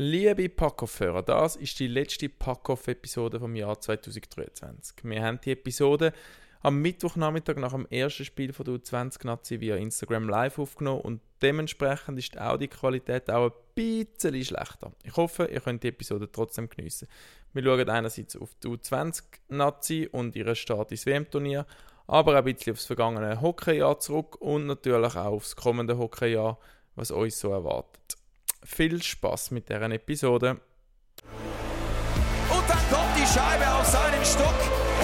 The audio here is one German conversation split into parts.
Liebe Packoff-Hörer, das ist die letzte Packoff-Episode vom Jahr 2023. Wir haben die Episode am Mittwochnachmittag nach dem ersten Spiel von der U20-Nazi via Instagram live aufgenommen und dementsprechend ist die Audioqualität auch ein bisschen schlechter. Ich hoffe, ihr könnt die Episode trotzdem geniessen. Wir schauen einerseits auf die U20-Nazi und ihren Start ins WM-Turnier, aber auch ein bisschen aufs vergangene Hockeyjahr zurück und natürlich auch aufs kommende Hockeyjahr, was uns so erwartet. Viel Spaß mit deren Episode. Und dann kommt die Scheibe auf seinen Stock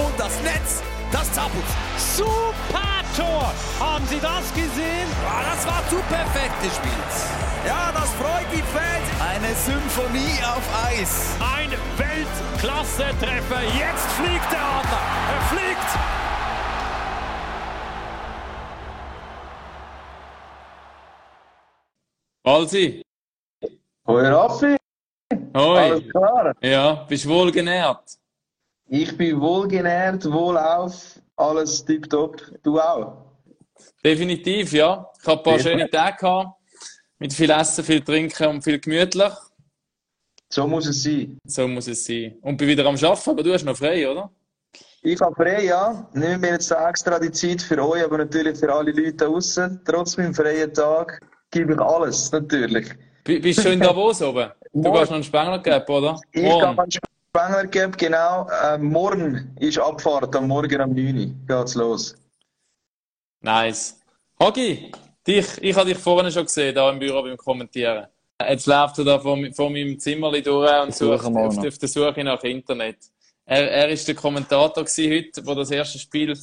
und das Netz, das zappelt. Super Tor! Haben Sie das gesehen? Ja, das war zu perfekt gespielt. Ja, das freut die Fans. Eine Symphonie auf Eis. Ein Weltklasse-Treffer. Jetzt fliegt der Adler. Er fliegt. Walsi, Hoi Raffi, hoi. alles klar? Ja, bist wohl genährt. Ich bin wohlgenährt, wohlauf, alles tipptopp. Du auch? Definitiv, ja. Ich habe ein paar schöne Tage gehabt. Mit viel Essen, viel Trinken und viel gemütlich. So muss es sein. So muss es sein. Und bin wieder am Arbeiten, aber du hast noch frei, oder? Ich habe frei, ja. Nehmen wir jetzt extra die Zeit für euch, aber natürlich für alle Leute da draußen. Trotz meinem freien Tag gebe ich alles, natürlich. Bist du schon in Davos oben? Du Morgen. gehst noch einen Spengler geben, oder? Ich Morgen. einen Spengler geben, genau. Äh, morgen ist Abfahrt, am Morgen um 9 Uhr geht's los. Nice. Hagi, dich, ich habe dich vorhin schon gesehen, da im Büro beim Kommentieren. Jetzt läuft er da vor, mi- vor meinem Zimmer durch und sucht auf, auf der Suche nach Internet. Er, er ist der Kommentator heute, der das erste Spiel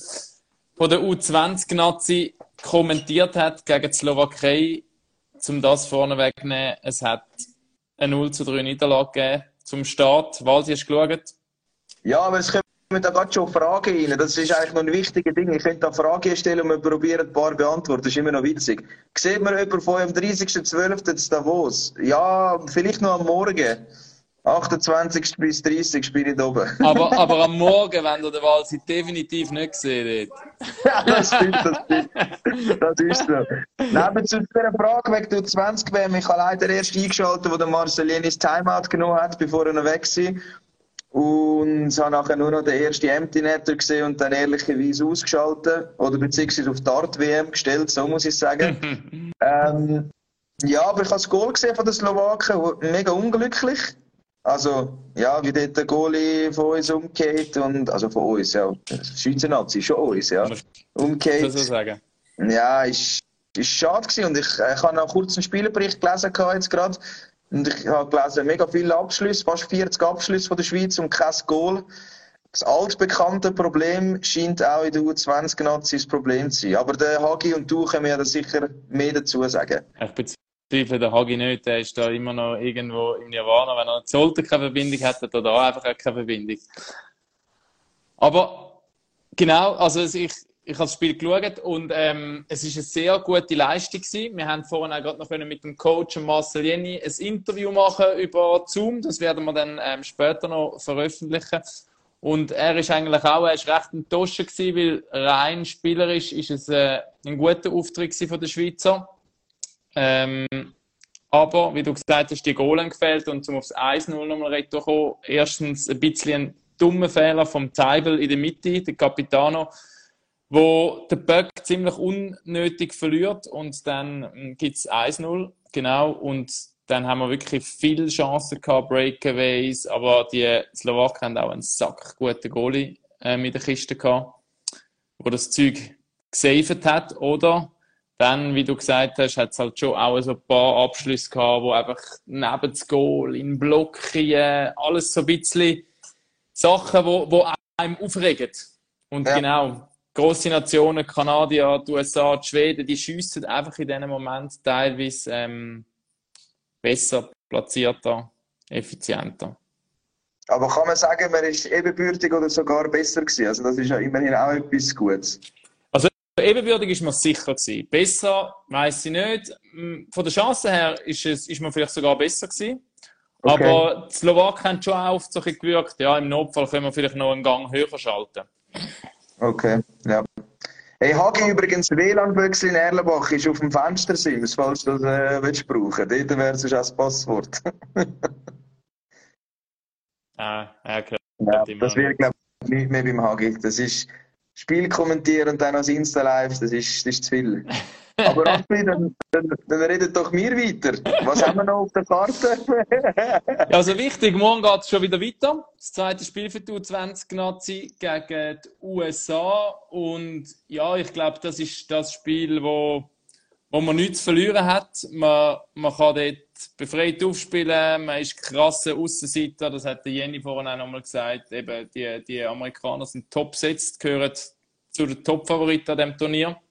von der U20-Nazi kommentiert hat gegen die Slowakei. Um das vorne wegzunehmen, es hat eine 0 zu 3 Niederlage gegeben zum Start. Walsi, hast du geschaut? Ja, aber es kommen da gerade schon Fragen rein. Das ist eigentlich noch ein wichtiges Ding. Ich könnte da Fragen stellen und wir probieren ein paar beantworten. Das ist immer noch witzig. Sieht man jemanden von am 30.12. zu Davos? Ja, vielleicht noch am Morgen. 28. bis 30. bin ich oben. Aber, aber am Morgen, wenn du den Walsi definitiv nicht gesehen ja, das stimmt, das stimmt. Das ist so. Neben zu dieser Frage wegen der 20 WM, ich habe leider erst eingeschaltet, wo der Marcellinis Timeout genommen hat, bevor er noch weg war. Und habe nachher nur noch den ersten Empty Netter gesehen und dann ehrlicherweise ausgeschaltet. Oder beziehungsweise auf die Art WM gestellt, so muss ich sagen. ähm, ja, aber ich habe das Goal gesehen von den Slowaken, mega unglücklich. Also, ja, wie dort der Goalie von uns umgeht und, also von uns, ja, Schweizer Nazi, schon uns, ja. Umgeht. so sagen. Ja, ist, ist schade gewesen. Und ich, ich habe noch kurz einen Spielerbericht gelesen jetzt gerade. Und ich habe gelesen, mega viele Abschlüsse, fast 40 Abschlüsse von der Schweiz und kein Goal. Das altbekannte Problem scheint auch in der U20-Nazi ein Problem zu sein. Aber der Hagi und du können mir da sicher mehr dazu sagen. Ich bezweifle den Hagi nicht, der ist da immer noch irgendwo im Nirvana. Wenn er sollte keine Verbindung hat, hat er da einfach auch keine Verbindung. Aber genau, also ich, ich habe das Spiel geschaut und ähm, es ist eine sehr gute Leistung gewesen. Wir haben vorhin auch gerade noch mit dem Coach Marcel Jenny ein Interview machen über Zoom. Das werden wir dann ähm, später noch veröffentlichen. Und er ist eigentlich auch, er ist recht enttäuscht gewesen, weil rein spielerisch ist es äh, ein guter Auftritt von den Schweizer. Ähm, aber, wie du gesagt hast, die Goalen gefällt und zum aufs 1-0 nochmal retourkommen. Erstens ein bisschen ein dummer Fehler vom Teibel in der Mitte, der Capitano, wo der Böck ziemlich unnötig verliert und dann gibt es 1-0, genau, und dann haben wir wirklich viele Chancen gehabt, Breakaways, aber die Slowaken haben auch einen Sack guten Goalie äh, mit der Kiste gehabt, wo das Zeug gesaved hat, oder? Dann, wie du gesagt hast, hat es halt schon auch so ein paar Abschlüsse gehabt, wo einfach neben das Goal, in Blockien, alles so ein bisschen Sachen, wo, wo einem aufregen. Und Ja. genau, grosse Nationen, Kanadier, die USA, die Schweden, die schiessen einfach in diesem Moment teilweise ähm, besser, platzierter, effizienter. Aber kann man sagen, man ist ebenbürtig oder sogar besser gewesen? Also das ist ja immerhin auch etwas Gutes. Ebenbürtig ist man sicher gewesen. Besser, weiß ich nicht. Mm, Von der Chance her ist, es, ist man vielleicht sogar besser gewesen. Okay. Aber die Slowaken haben schon auch oft so ein bisschen gewirkt, ja, im Notfall können wir vielleicht noch einen Gang höher schalten. Okay, ja. Hey, Hagi, übrigens, WLAN-Büchse in Erlenbach ist auf dem Fenstersims, falls du das äh, willst brauchen. Dort wäre es auch das Passwort. Ah, gehört Ja, das wird, glaube ich, nicht mehr beim Hagi. Das ist Spiel kommentieren und dann als Insta-Live, das ist, das ist zu viel. Aber Raffi, dann, dann, dann redet doch mir weiter. Was haben wir noch auf der Karte? Ja, also wichtig, morgen geht es schon wieder weiter. Das zweite Spiel für die U20-Nazi gegen die USA. Und ja, ich glaube, das ist das Spiel, wo, wo man nichts zu verlieren hat. Man, man kann dort befreit aufspielen, man ist krasser Aussenseiter, das hat der Jenny vorhin auch nochmal gesagt. Eben, die, die Amerikaner sind top besetzt, gehören zu den Top-Favoriten an diesem Turnier.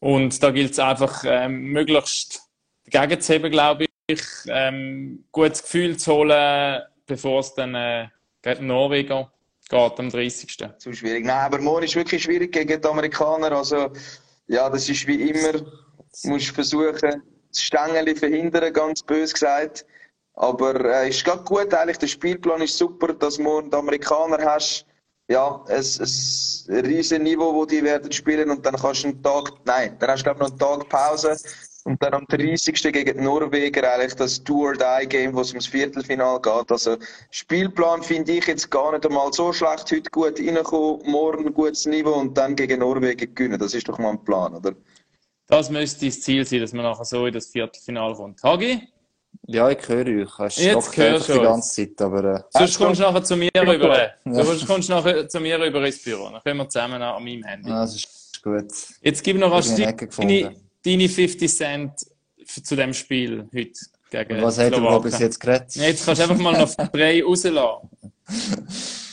Und da gilt es einfach, ähm, möglichst dagegen zu haben, glaube ich, ähm, gutes Gefühl zu holen, bevor es dann äh, gegen Norweger geht am 30. Zu schwierig. Nein, aber morgen ist wirklich schwierig gegen die Amerikaner. Also, ja, das ist wie immer. Du musst versuchen, das Stängeli verhindern, ganz bös gesagt. Aber äh, ist gerade gut, eigentlich. Der Spielplan ist super, dass du die Amerikaner hast. Ja, es ist ein riesen Niveau, wo die werden spielen und dann kannst du einen Tag, nein, dann hast du glaube noch einen Tag Pause und dann am 30. gegen die Norweger eigentlich das Do-or-Die-Game, wo es ums Viertelfinal geht. Also Spielplan finde ich jetzt gar nicht einmal so schlecht. Heute gut reinkommen, morgen gutes Niveau und dann gegen Norwegen gewinnen. Das ist doch mal ein Plan, oder? Das müsste das Ziel sein, dass man nachher so in das Viertelfinale kommt. Hagi, Ja, ich höre euch. Es Jetzt hörst du die ganze Zeit, aber äh, sonst kommst du nachher zu mir rüber. Ja. Sonst kommst du nachher zu mir rüber ins Büro. Dann können wir zusammen an meinem Handy. ja, das ist gut. Jetzt gib noch Ecke deine, deine 50 Cent zu dem Spiel heute gegen Und was hat er bis jetzt geredet? Ja, Jetzt kannst du einfach mal noch drei rauslassen.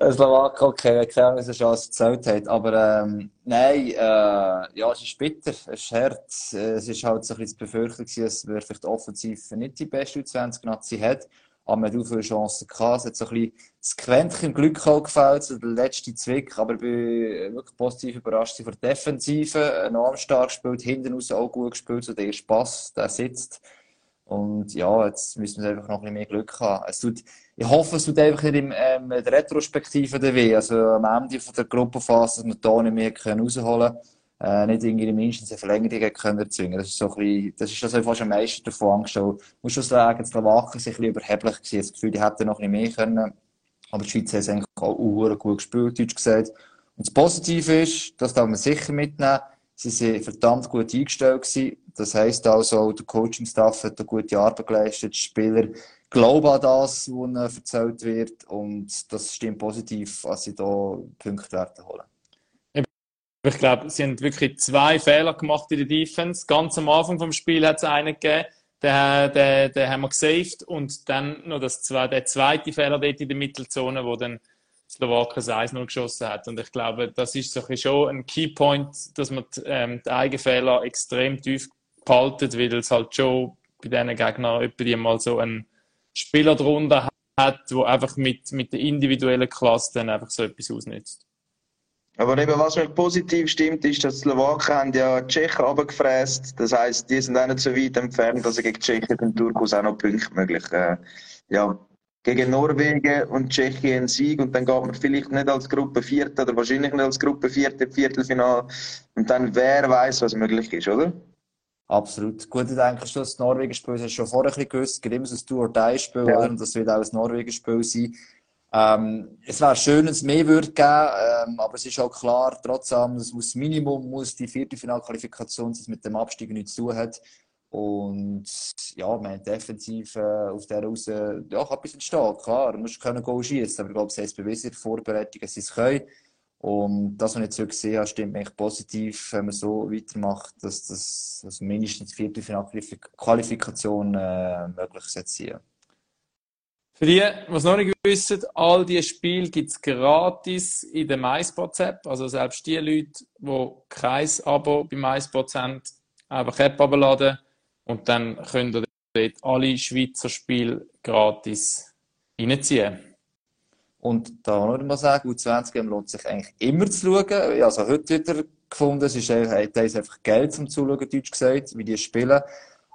Äh, Slowakei, okay, keine Ahnung, was er schon alles erzählt hat. Aber ähm, nein, äh, ja, es ist bitter, es ist hart. Äh, Es ist halt so ein bisschen zu befürchten, dass wir vielleicht offensiv nicht die beste U20-Nazi hat. Aber man hat auch viele Chancen gehabt. Es hat so ein bisschen das Quäntchen Glück auch gefällt, so der letzte Zwick. Aber ich bin wirklich positiv überrascht von der Defensive. Enorm stark gespielt, hinten raus auch gut gespielt. So der Pass, der sitzt. Und ja, jetzt müssen wir einfach noch ein bisschen mehr Glück haben. Es tut, ich hoffe, es tut einfach nicht im, ähm, der Retrospektive weh. Also am Ende von der Gruppenphase, dass wir da nicht mehr rausholen können. Äh, nicht irgendwie mindestens eine Verlängerung können erzwingen. Das ist so ein bisschen, das ist das also fast am meisten davon angeschaut. Ich muss schon sagen, die Slowaken sind ein bisschen überheblich gewesen. Das Gefühl, die hätten noch ein bisschen mehr können. Aber die Schweiz hat es eigentlich auch gut gespielt, deutsch gesagt. Und das Positive ist, das darf man sicher mitnehmen, sie sind verdammt gut eingestellt gewesen. Das heisst also, der Coaching-Staff hat eine gute Arbeit geleistet. Die Spieler glauben an das, was ihnen erzählt wird. Und das stimmt positiv, als sie da Punkte werden holen. Ich glaube, sie haben wirklich zwei Fehler gemacht in der Defense. Ganz am Anfang vom Spiel hat es einen gegeben, den, den, den haben wir gesaved. Und dann noch das, der zweite Fehler dort in der Mittelzone, wo dann das 1-0 geschossen hat. Und ich glaube, das ist so ein schon ein Keypoint, dass man die, ähm, die eigenen Fehler extrem tief behalten, weil es halt schon bei diesen Gegnern etwa die mal so einen Spieler drunter hat, der einfach mit, mit der individuellen Klasse dann einfach so etwas ausnutzt. Aber eben, was mich positiv stimmt, ist, dass die Slowaken haben ja die Tschechen runtergefräst. Das heisst, die sind auch nicht so weit entfernt, dass gegen die Tschechen dann durchaus auch noch Punkte möglich. Äh, ja, gegen Norwegen und Tschechien ein Sieg und dann geht man vielleicht nicht als Gruppe Vierte oder wahrscheinlich nicht als Gruppe Vierte im Viertelfinale und dann wer weiß, was möglich ist, oder? Absolut. Gut, ich denke schon, das Norwegen-Spiel hast du schon vorher ein bisschen gewusst. Es gibt immer so ein Do-or-Die-Spiel, Ja. oder? Und das wird auch ein Norwegen-Spiel sein. Ähm, es wäre schön, wenn es mehr würde geben, ähm, aber es ist auch klar, trotzdem, es muss Minimum muss die Viertelfinalqualifikation sein, das mit dem Abstieg nichts zu tun hat. Und ja, wir haben defensiv äh, auf der raus, ja, kann ein bisschen stehen, klar, du musst können Goal schießen, aber ich glaube, sie haben es bewiesen in der Vorbereitung, dass sie es können. Und das, was ich jetzt so gesehen habe, stimmt mich positiv, wenn man so weitermacht, dass das dass mindestens Viertelfinalqualifikation äh, möglich sein Für die, es noch nicht wissen, all diese Spiele gibt es gratis in der MySports-App. Also selbst die Leute, die kein Abo bei MySports haben, einfach App abladen und dann könnt ihr dort alle Schweizer Spiele gratis reinziehen. Und da noch mal sagen, U20 lohnt sich eigentlich immer zu schauen. Also heute wieder gefunden, es ist ist einfach Geld zum Zuschauen, deutsch gesagt, wie die spielen.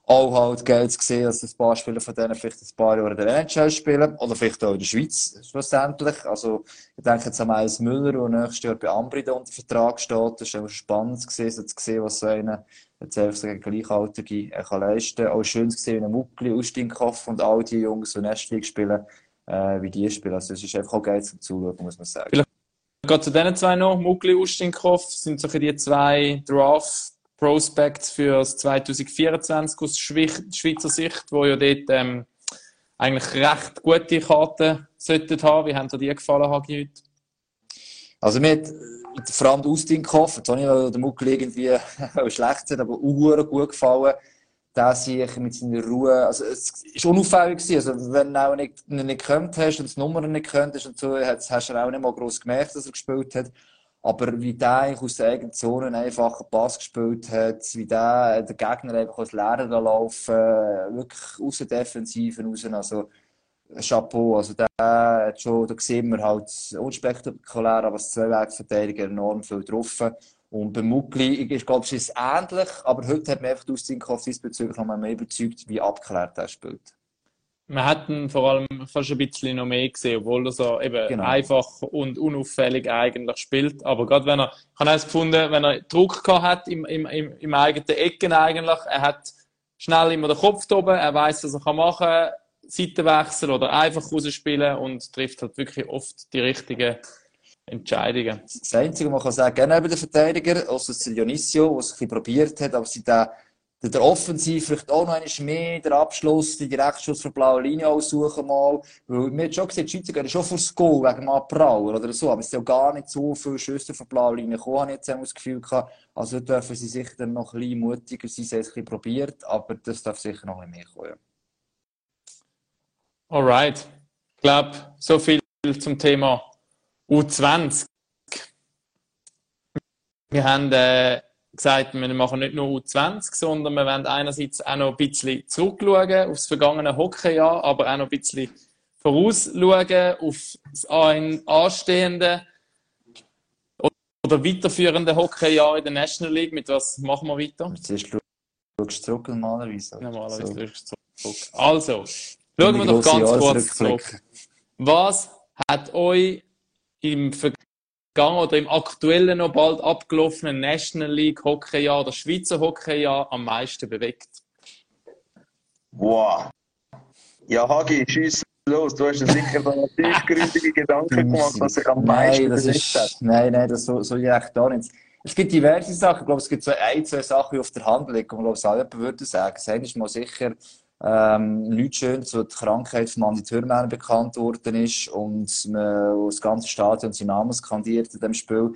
Auch halt Geld zu sehen, dass ein paar Spieler von denen vielleicht ein paar Jahre in der NHL spielen. Oder vielleicht auch in der Schweiz, schlussendlich. Also, ich denke jetzt an Miles Müller, der nächstes Jahr bei Ambri unter Vertrag steht. Das ist immer spannend so zu sehen, was so einer jetzt einfach so Gleichaltrige äh, kann leisten. Auch schön zu sehen, wie ein Muckli, Austinkhoff und all die Jungs, die Nestling spielen. Äh, wie die spielen. Also es ist einfach auch geil zum Zuschauen, muss man sagen. Vielleicht Gerade zu diesen zwei noch, Mugli, Ustinkov, sind so die zwei Draft Prospects für das 2024 aus Schweizer Sicht, wo ja dort ähm, eigentlich recht gute Karten sollten haben. Wie haben dir die gefallen, Hagi, heute? Also mir hat vor allem Ustinkov, jetzt nicht, weil der Muckel irgendwie schlecht hat, aber auch gut gefallen der sich mit seiner Ruhe, also es ist unauffällig gewesen, also wenn du auch nicht, nicht gekannt hast und die Nummer nicht gekannt hast und so, hast du auch nicht mal gross gemerkt, dass er gespielt hat. Aber wie der aus der eigenen Zone einen Pass gespielt hat, wie der den Gegner einfach als Lehrer laufen, wirklich aus der Defensive raus, also Chapeau, also der hat schon, da sehen wir halt unspektakulär, aber als Zweiwegverteidiger enorm viel getroffen. Und beim Muckli, ich glaube, es ist ähnlich, aber heute hat man einfach aus dem Kopf diesbezüglich noch mehr überzeugt, wie abgeklärt er spielt. Man hätten vor allem fast ein bisschen noch mehr gesehen, obwohl er so eben genau. einfach und unauffällig eigentlich spielt. Aber gerade wenn er, ich habe es gefunden, wenn er Druck gehabt hat im, im, im, im eigenen Ecken eigentlich, er hat schnell immer den Kopf oben, er weiß, was er machen kann, Seitenwechsel oder einfach rausspielen und trifft halt wirklich oft die richtigen Entscheidungen. Das Einzige, was man kann sagen, gerne über den Verteidiger, außer Dionisio, der es ein bisschen probiert hat, aber sie der, der Offensiv vielleicht auch noch einmal mehr, der Abschluss, die Direktschuss für blaue Linie aussuchen mal. Weil wir haben schon gesehen, die Schweizer gehen schon fürs Goal wegen mal Brauer oder so, aber es sind ja gar nicht so viele Schüsse für blaue Linie gekommen, habe ich jetzt das Gefühl gehabt. Also dürfen sie sicher dann noch ein bisschen mutiger sein, sie haben es ein bisschen probiert, aber das darf sicher noch ein bisschen mehr kommen. Alright. Ich glaube, so viel zum Thema U20. Wir haben äh, gesagt, wir machen nicht nur U20, sondern wir wollen einerseits auch noch ein bisschen zurückschauen auf das vergangene Hockeyjahr, aber auch noch ein bisschen vorausschauen auf das anstehende oder weiterführende Hockeyjahr in der National League. Mit was machen wir weiter? Zuerst schaust du zurück normalerweise. Normalerweise so. schaust du zurück. Also, schauen wir doch ganz kurz zurück. Was hat euch im vergangenen oder im aktuellen noch bald abgelaufenen National League Hockeyjahr, das Schweizer Hockeyjahr, am meisten bewegt? Wow. Ja, Hagi, schieß los. Du hast ja sicher so tiefgründige Gedanken gemacht, was sich am meisten nein, das bewegt hat. Nein, nein, das so, so echt da nicht. Es gibt diverse Sachen. Ich glaube, es gibt so ein, zwei Sachen, die auf der Hand liegen. Und ich glaube, es alle würde sagen. Das eine ist mal sicher, ähm, Schönes, wo die Krankheit von Andi Thürmann bekannt worden ist und man das ganze Stadion seinen Namen skandiert in dem Spiel.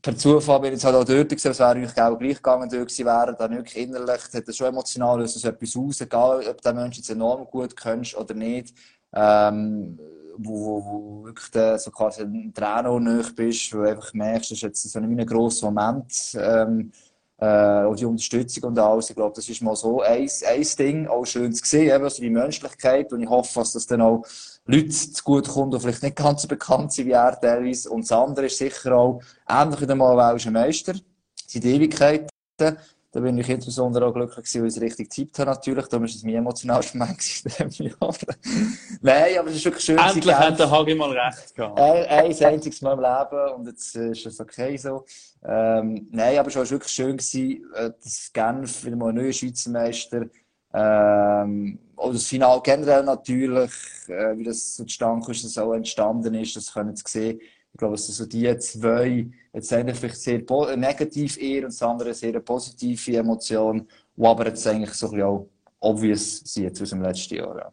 Per Zufall bin ich jetzt halt auch dort gewesen, es wäre eigentlich auch gleich gegangen dort gewesen wäre, dann wirklich innerlich, hat das schon emotional, löst es etwas aus, egal ob der Mensch jetzt enorm gut kennst oder nicht, ähm, wo, wo, wo wirklich der, so quasi ein Trainer bist, wo du einfach merkst, das ist jetzt so ein grosser Moment, ähm, äh, und die Unterstützung und alles. Ich glaube, das ist mal so ein, ein Ding, auch schön zu sehen, eben, also die Menschlichkeit. Und ich hoffe, dass das dann auch Leute zu gut kommt, die vielleicht nicht ganz so bekannt sind wie er teilweise. Und das andere ist sicher auch, ähnlich wie der malwelschen Meister, die Ewigkeiten. Da bin ich insbesondere auch glücklich weil ich es richtig getippt habe, natürlich. Da war es mein emotionalster Moment Nein, aber es ist wirklich schön. Endlich hat der Hagi mal recht gehabt. Ein, ein einziges Mal im Leben und jetzt ist es okay so. Ähm, nein, aber es war wirklich schön gewesen, äh, dass Genf wieder mal ein neuer Schweizer Meister, ähm, oder das Finale generell natürlich, äh, wie das so zustande ist, dass es auch entstanden ist, das können Sie sehen. Ich glaube, dass so die zwei, jetzt eigentlich vielleicht sehr negativ eher und das andere sehr positive Emotion, die aber jetzt eigentlich so ein bisschen auch obvious sind jetzt aus dem letzten Jahr. Ja.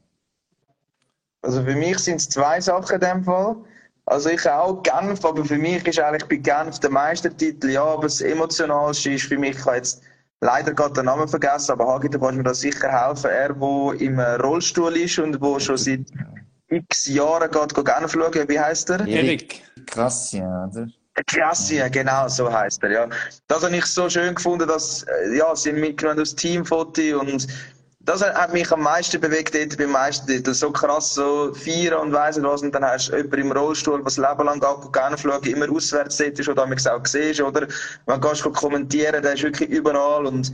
Also für mich sind es zwei Sachen in dem Fall. Also ich auch Genf, aber für mich ist eigentlich bei Genf der Meistertitel, ja, aber das Emotionalste ist für mich, ich habe jetzt leider gerade den Namen vergessen, aber Hagi, du kannst mir da sicher helfen, er, der im Rollstuhl ist und wo schon seit x Jahren geht, geht Genf schauen. Wie heißt er? Erik Krassien, oder? Krassien, genau, so heißt er, ja. Das habe ich so schön gefunden, dass, äh, ja, sie mitgenommen das Teamfoto und das hat mich am meisten bewegt dort beim Meistertitel. So krass, so feiern und weiss nicht was. Und dann hast du jemanden im Rollstuhl, was Leben lang geht, gerne fliegen, immer auswärts sitzt oder mich auch siehst, oder? Man kannst kommentieren, der ist wirklich überall und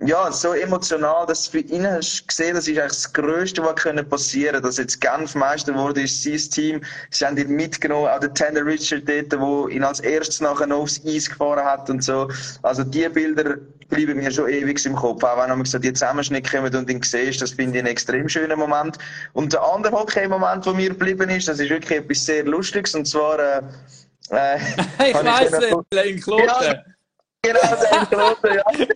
ja, so emotional, dass für ihn hast gesehen, das ist eigentlich das Größte, was passieren können. Dass jetzt Genf Meister wurde, ist sein Team. Sie haben ihn mitgenommen, auch der Tanner Richard dort, der ihn als erstes nachher noch aufs Eis gefahren hat und so. Also die Bilder bleiben mir schon ewig im Kopf. Auch wenn man so die Zusammenschnitte kommen und ihn siehst, das finde ich einen extrem schönen Moment. Und der andere Hockey-Moment, der mir geblieben ist, das ist wirklich etwas sehr Lustiges. Und zwar, äh, äh, ich weiss können- nicht, in Kloten. Ja. Genau, in Kloten, ja.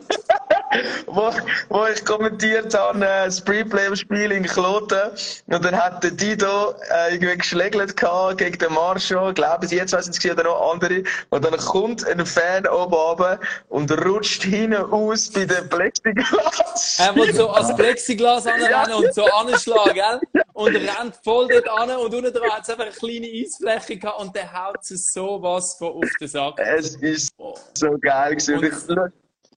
wo, wo ich kommentiert habe, äh, das Preplay-Spiel in Kloten. Und dann hat der Dido äh, irgendwie geschlägelt gegen den Marshall. Ich glaube, jetzt weiss ich nicht, oder noch andere. Und dann kommt ein Fan oben runter und rutscht hinten aus bei den Plexiglas. Er will so als Plexiglas anrennen und so anschlagen, gell? Und rennt voll dort an und unten dran hat es einfach eine kleine Eisfläche gehabt und der haut es sowas von auf den Sack. Es ist Oh. so geil gewesen. Und ich,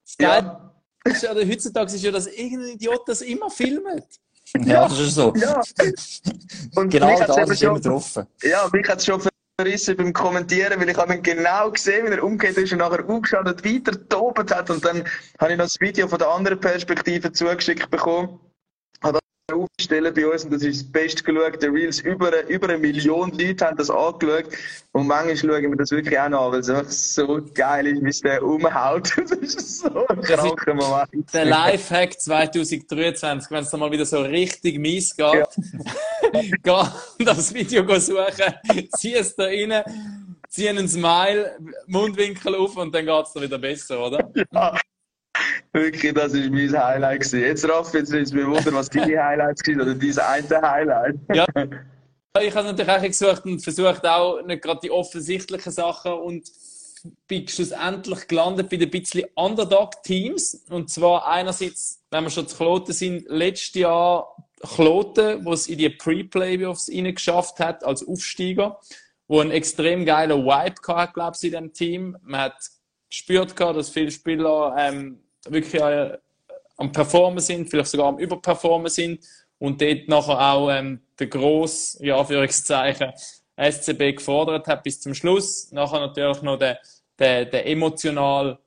Das ja, oder heutzutage ist ja, dass irgendein Idiot das immer filmt. Ja, das ist so. ja. Und Genau das eben ist immer schon- getroffen. Ja, mich hat es schon verrissen beim Kommentieren, weil ich habe ihn genau gesehen, wie er umgeht ist und nachher aufgeschaut und weiter getobt hat. Und dann habe ich noch das Video von der anderen Perspektive zugeschickt bekommen. Aufgestellt bei uns und das ist das Beste geschaut. Der Reels, über, über eine Million Leute haben das angeschaut. Und manchmal schauen wir das wirklich auch noch an, weil es einfach so geil ist, wie es der umhaut. Das ist so ein kranker Moment. Der Lifehack 2023, wenn es dann mal wieder so richtig mies geht, geh das Video suchen, zieh es da rein, zieh einen Smile, Mundwinkel auf und dann geht es dir wieder besser, oder? Wirklich, das ist mein Highlight gewesen. Jetzt, Raff, jetzt ist mir wunder, was deine Highlights waren oder dein eine Highlight. Ja. Ich habe natürlich auch gesucht und versucht auch nicht gerade die offensichtlichen Sachen und bin schlussendlich gelandet bei den bisschen Underdog-Teams. Und zwar einerseits, wenn wir schon zu Kloten sind, letztes Jahr Kloten, wo es in die Pre-Playoffs geschafft hat als Aufsteiger, wo einen extrem geilen Vibe gehabt, glaube ich, in dem Team. Man hat gespürt dass viele Spieler ähm, wirklich äh, am Performen sind, vielleicht sogar am Überperformen sind und dort nachher auch ähm, der gross, ja, Anführungszeichen, SCB gefordert hat bis zum Schluss. Nachher natürlich noch der, der, der emotional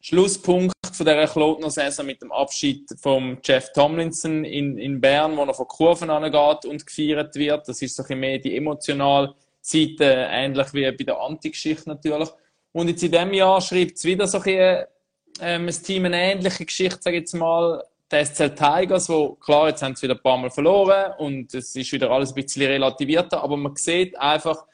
Schlusspunkt von dieser Klotner Saison mit dem Abschied vom Jeff Tomlinson in, in Bern, wo er von Kurven angeht und gefeiert wird. Das ist so ein bisschen mehr die emotionale Seite, ähnlich wie bei der Anti-Geschichte natürlich. Und jetzt in diesem Jahr schreibt es wieder so ein, bisschen, ähm, ein Team eine ähnliche Geschichte, sage ich jetzt mal, der SCL Tigers, wo, klar, jetzt haben sie wieder ein paar Mal verloren und es ist wieder alles ein bisschen relativierter, aber man sieht einfach,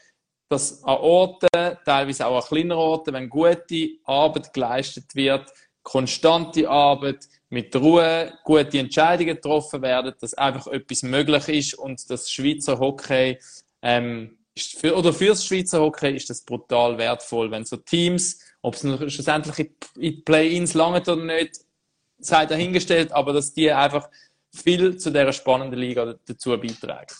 dass an Orten, teilweise auch an kleineren Orten, wenn gute Arbeit geleistet wird, konstante Arbeit, mit Ruhe gute Entscheidungen getroffen werden, dass einfach etwas möglich ist und das Schweizer Hockey, ähm, ist für, oder fürs Schweizer Hockey ist das brutal wertvoll, wenn so Teams, ob es schlussendlich in Play-ins langt oder nicht, sei dahingestellt, aber dass die einfach viel zu dieser spannenden Liga dazu beitragen.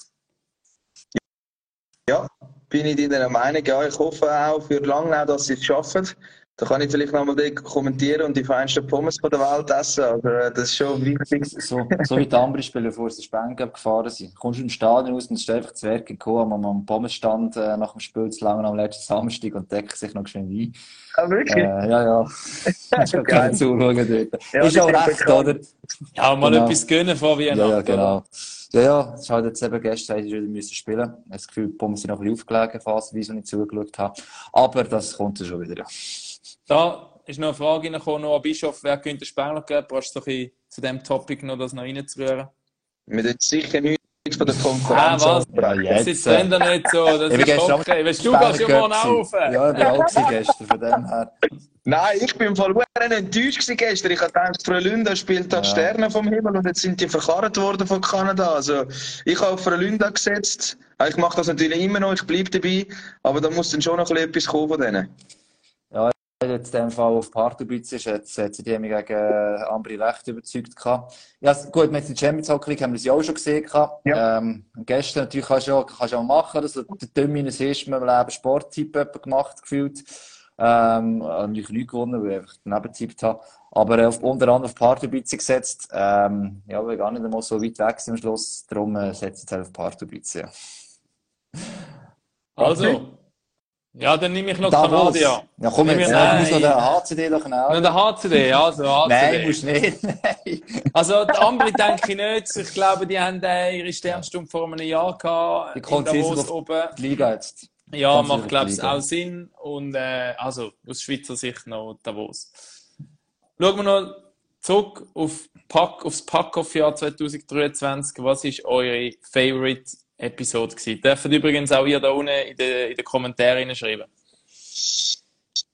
Ja, bin ich deiner Meinung. Ja, ich hoffe auch für Langnau, dass sie es schaffen. Da kann ich vielleicht nochmal kommentieren und die feinsten Pommes von der Welt essen. Aber äh, das ist schon wichtig. So, so wie die anderen Spieler vor der Spenge gefahren sind. Kommst du im Stadion raus und es ist einfach zu Werk gekommen, am, am Pommesstand äh, nach dem Spiel zu lange am letzten Samstag und decken sich noch schnell ein. Ja, wirklich. Äh, ja, ja. Ich kann Geil. zuschauen dort. Ja, ist auch recht, oder? Ja, mal Genau. etwas gönnen vor Ja, Weihnachten. ja, genau. Ja, ja, es halt jetzt eben gestern, sie wieder müssen spielen. Ich habe das Gefühl, die Pommes sind noch ein bisschen aufgelegen, phasenweise, wenn ich zugeschaut habe. Aber das kommt dann schon wieder, ja. Da ist noch eine Frage reingekommen, Noah Bischof, wer könnte Spengler geben? Brauchst du so ein bisschen zu dem Topic noch das noch reinzurühren? Wir tun sicher nichts von der Ah, Konkurrenz was? ansprechen. Ja, Das jetzt, ist dann da nicht so, das Ich ist okay. Weißt du, du gehst ja morgen gewesen. Ja, ich bin auch gestern, von dem her. Nein, ich bin im Fall verdammt enttäuscht gestern. Ich habe gedacht, Frölunda spielt da Ja. Sterne vom Himmel und jetzt sind die verkarrt worden von Kanada. Also, ich habe auf Frölunda gesetzt. Ich mache das natürlich immer noch, ich bleibe dabei. Aber da muss dann schon noch ein bisschen etwas kommen von denen. Jetzt in dem Fall auf Pardubice ist, jetzt hat sie die mich gegen äh, Ambri recht überzeugt gehabt. Ja, gut, mit der Champions Hockey League haben wir sie auch schon gesehen gehabt. Ja. Ähm, gestern natürlich kannst du auch, kannst du auch machen, dass du der das erste Mal im Leben Sporttipp etwa gemacht gefühlt. Ähm, habe natürlich nicht gewonnen, weil ich einfach daneben getippt habe. Aber äh, auf, unter anderem auf Pardubice gesetzt. Ähm, ja, wir gar nicht einmal so weit weg sind am Schluss. Darum äh, setze ich jetzt halt auf Pardubice. Ja. Also, ja, dann nehme ich noch Davos. Kanadier. Ja, komm jetzt, Nein. äh, muss noch der HCD doch Noch genau. der HCD, also HCD. Nein, musst nicht. Nein. Also, die Ambri denke ich nicht. Ich glaube, die haben äh, ihre Sternstunde vor einem Jahr gehabt. Die auf oben. die Liga jetzt. Ja, Ganz macht, glaube ich, auch Sinn. Und, äh, also, aus Schweizer Sicht noch Davos. schauen wir noch zurück auf Pack, aufs Pack-Off-Jahr 2023. Was ist eure Favorite-Episode gewesen? Dürft übrigens auch ihr da unten in den, in den Kommentaren schreiben.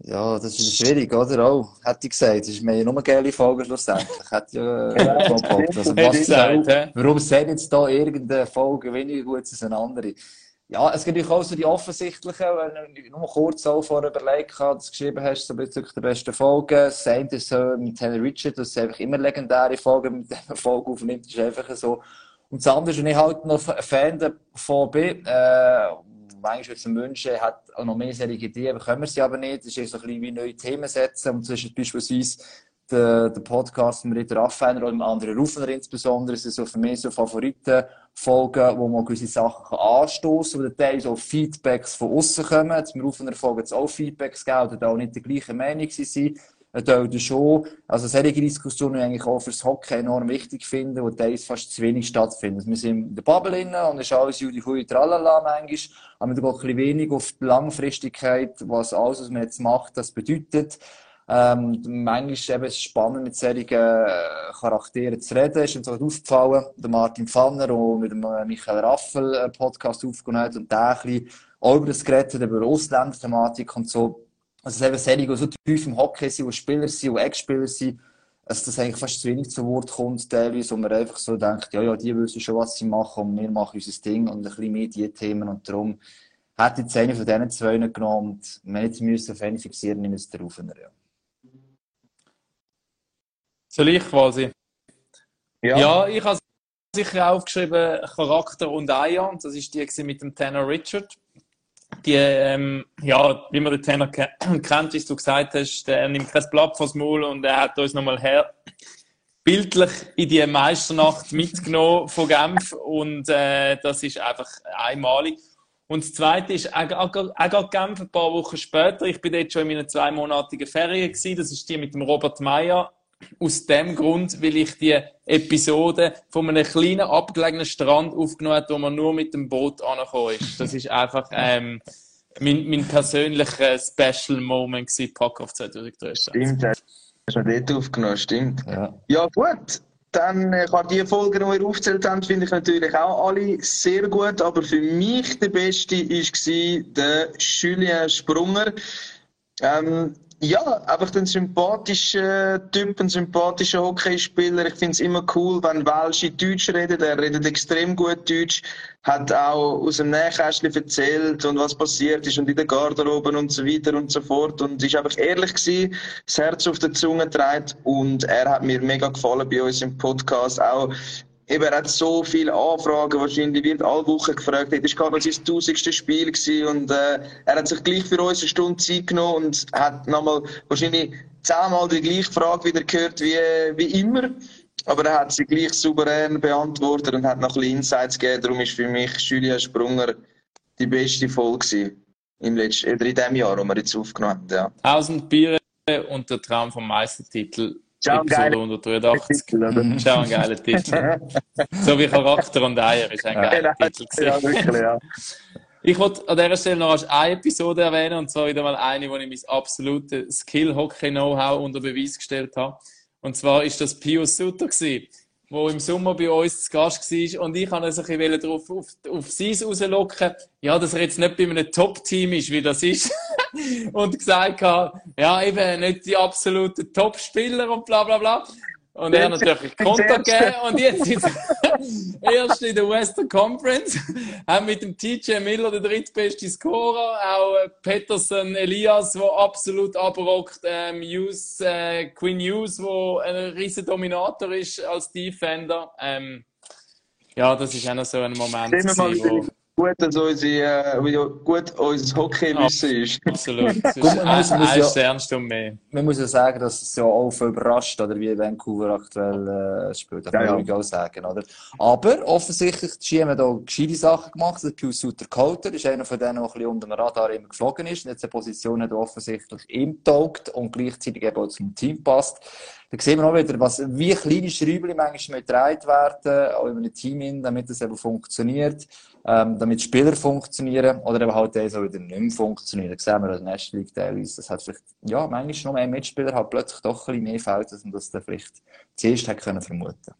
Ja, das ist schwierig, oder? Auch, hätte ich gesagt. Das ist mir ja nur eine geile Folge schlussendlich. Hätte ja äh, gehofft. Also, was gesagt, auch, warum sind jetzt da irgendeine Folge weniger gut als eine andere? Ja, es gibt natürlich auch so die offensichtlichen, wenn ich nur kurz auch vorher überlegt habe, dass du geschrieben hast, so bezüglich der besten Folge. Saint ist so mit Taylor Richard, das ist einfach immer legendäre Folge, mit der man Folge aufnimmt, ist einfach so. Und das andere ist, ich halt noch Fan davon bin, äh, manchmal würde ich mir wünschen, hat auch noch mehr solche Ideen, bekommen wir sie aber nicht. Das ist so ein bisschen wie neue Themen setzen. Und ist beispielsweise der, der Podcast mit Ritter Raffiner oder mit anderen Rufener insbesondere. Das sind so für mich so Favoriten-Folgen, wo man gewisse Sachen kann anstoßen, wo dann teilweise auch Feedbacks von außen kommen. Zum Rufener Folgen es auch Feedbacks gegeben, oder auch nicht der gleichen Meinung waren. Ein Teil der schon. Also solche Diskussionen die ich eigentlich auch fürs Hockey enorm wichtig finde, wo teils fast zu wenig stattfinden. Also wir sind in der Bubble drin und es ist alles Judy Hui Tralala manchmal, aber wir gehen ein wenig auf die Langfristigkeit, was alles, was man jetzt macht, das bedeutet. Ähm, manchmal ist eben spannend, mit solchen äh, Charakteren zu reden. Ist uns auch aufgefallen, der Martin Pfanner, der mit dem äh, Michael Raffel einen Podcast aufgenommen hat und der ein bisschen auch über das geredet über Ausländerthematik und so. Also eben solche, die so tief im Hockey sind, die Spieler sind, die Ex-Spieler sind, dass das eigentlich fast zu wenig zu Wort kommt, teilweise, wo man einfach so denkt, ja, ja, die wissen schon, was sie machen und wir machen unser Ding und ein bisschen mehr die Themen und darum hätte ich jetzt eine von diesen zwei nicht genommen und ich jetzt müssen auf eine fixieren, nehme ich es der Rufener, ja. Soll ich quasi? Ja. Ja, ich habe sicher aufgeschrieben Charakter und Eier. Und das ist die mit dem Tanner Richard. Die, ähm, ja, wie man den Tanner ke kennt, wie du gesagt hast, der nimmt kein Blatt vors Maul und er hat uns nochmal her bildlich in die Meisternacht mitgenommen von Genf und äh, das ist einfach einmalig. Und das Zweite ist, er, er, er geht Genf ein paar Wochen später. Ich bin dort schon in meiner zweimonatigen Ferien gewesen. Das ist die mit dem Robert Meyer. Aus dem Grund, weil ich die Episode von einem kleinen abgelegenen Strand aufgenommen habe, wo man nur mit dem Boot angekommen ist. Das ist einfach ähm, mein, mein persönlicher Special Moment gewesen, Pack auf 2013. Stimmt, hast du dort aufgenommen, stimmt. Ja. Ja, gut. Dann, äh, ich habe die Folgen, die ihr aufgezählt habt, finde ich natürlich auch alle sehr gut. Aber für mich der beste war der Julien Sprunger. Ähm, ja, einfach ein sympathischer Typ, ein sympathischer Hockeyspieler. Ich finde es immer cool, wenn Welsche Deutsch redet. Er redet extrem gut Deutsch, hat auch aus dem Nähkästchen erzählt und was passiert ist und in der Garderobe und so weiter und so fort. Und ist einfach ehrlich gewesen, das Herz auf der Zunge trägt und er hat mir mega gefallen bei uns im Podcast. Auch Eben, er hat so viele Anfragen, wahrscheinlich wird alle Wochen gefragt. Das war gerade sein tausendste Spiel gewesen und äh, er hat sich gleich für uns eine Stunde Zeit genommen und hat nochmal wahrscheinlich zehnmal die gleiche Frage wieder gehört wie, wie immer. Aber er hat sie gleich souverän beantwortet und hat noch ein bisschen Insights gegeben. Darum ist für mich Julia Sprunger die beste Folge im letzten, oder in dem Jahr, wo wir jetzt aufgenommen haben. Ja. 1000 Biere und der Traum vom Meistertitel. Ciao, Episode geil. 183. Titel, oder? Schau, ein geiler Titel. so wie Charakter und Eier ist ein geiler Titel. Ja, wirklich, ja. Ich wollte an dieser Stelle noch eine Episode erwähnen, und zwar wieder mal eine, wo ich mein absolutes Skill-Hockey-Know-how unter Beweis gestellt habe. Und zwar ist das Pius Sutter wo im Sommer bei uns zu Gast war. Und ich habe also ein bisschen drauf, auf, auf sie rauslocken, ja, dass er jetzt nicht bei einem Top-Team ist, wie das ist. Und gesagt hat, ja, eben nicht die absoluten Top-Spieler und bla, bla, bla. Und er hat natürlich Konto gegeben und jetzt ist er erst in der Western Conference, haben mit dem TJ Miller den drittbesten Scorer, auch äh, Peterson Elias, der absolut abrockt, ähm, Hughes, äh, Quinn Hughes, der ein riesen Dominator ist als Defender. Ähm, ja, das ist auch noch so ein Moment, Sehen wir mal, gewesen, gut, dass unsere, äh, wie gut unser Hockeywissen ist. absolut, es ist Gut, man muss- ein, ja- ernst und mehr. Man muss ja sagen, dass es ja auch überrascht, oder wie Vancouver aktuell äh, spielt. Das Ja, kann ja. man ruhig auch sagen, oder? Aber offensichtlich, die Ski haben da gescheite Sachen gemacht. Der Q Suter Coulter ist einer von denen, der ein bisschen unter dem Radar immer geflogen ist. Und jetzt eine Position hat, die offensichtlich ihm taugt und gleichzeitig eben auch zum Team passt. da sehen wir auch wieder, was, wie kleine Schräubchen manchmal gedreht werden, auch in einem Team, damit das eben funktioniert, ähm, damit Spieler funktionieren, oder eben halt so wieder nicht mehr funktionieren. Das sehen wir in der National League teilweise. Das hat vielleicht, ja, manchmal noch mehr Mitspieler hat plötzlich doch ein bisschen mehr fehlt, als man das dann vielleicht zuerst hätte können vermuten.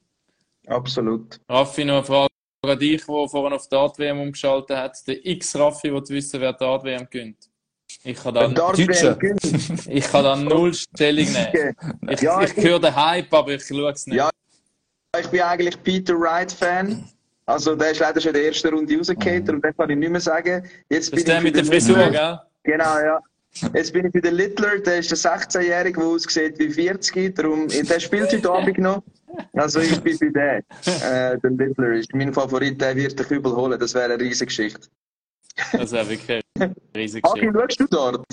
Absolut. Raffi, noch eine Frage an dich, der vorhin auf die Art-WM umgeschaltet hat. Der X-Raffi will wissen, wer die Art-WM gönnt. Ich kann da, Deutsche. ich kann da null Stellung nehmen. Ich, Ja, ich höre den Hype, aber ich schaue es nicht. Ja. Ich bin eigentlich Peter Wright-Fan. Also, der ist leider schon in der ersten Runde rausgefallen, und den kann ich nicht mehr sagen. Jetzt Das ist bin der mit der Frisur, Littler. gell? Genau, ja. Jetzt bin ich für den Littler, der ist der 16-Jährige, der aussieht wie 40. Darum, der spielt heute Abend noch. Also, ich bin für den. Äh, der Littler ist mein Favorit, der wird den Kübel holen. Das wäre eine riesige Geschichte. Das wäre wirklich eine riesige Geschichte. schaust du dort?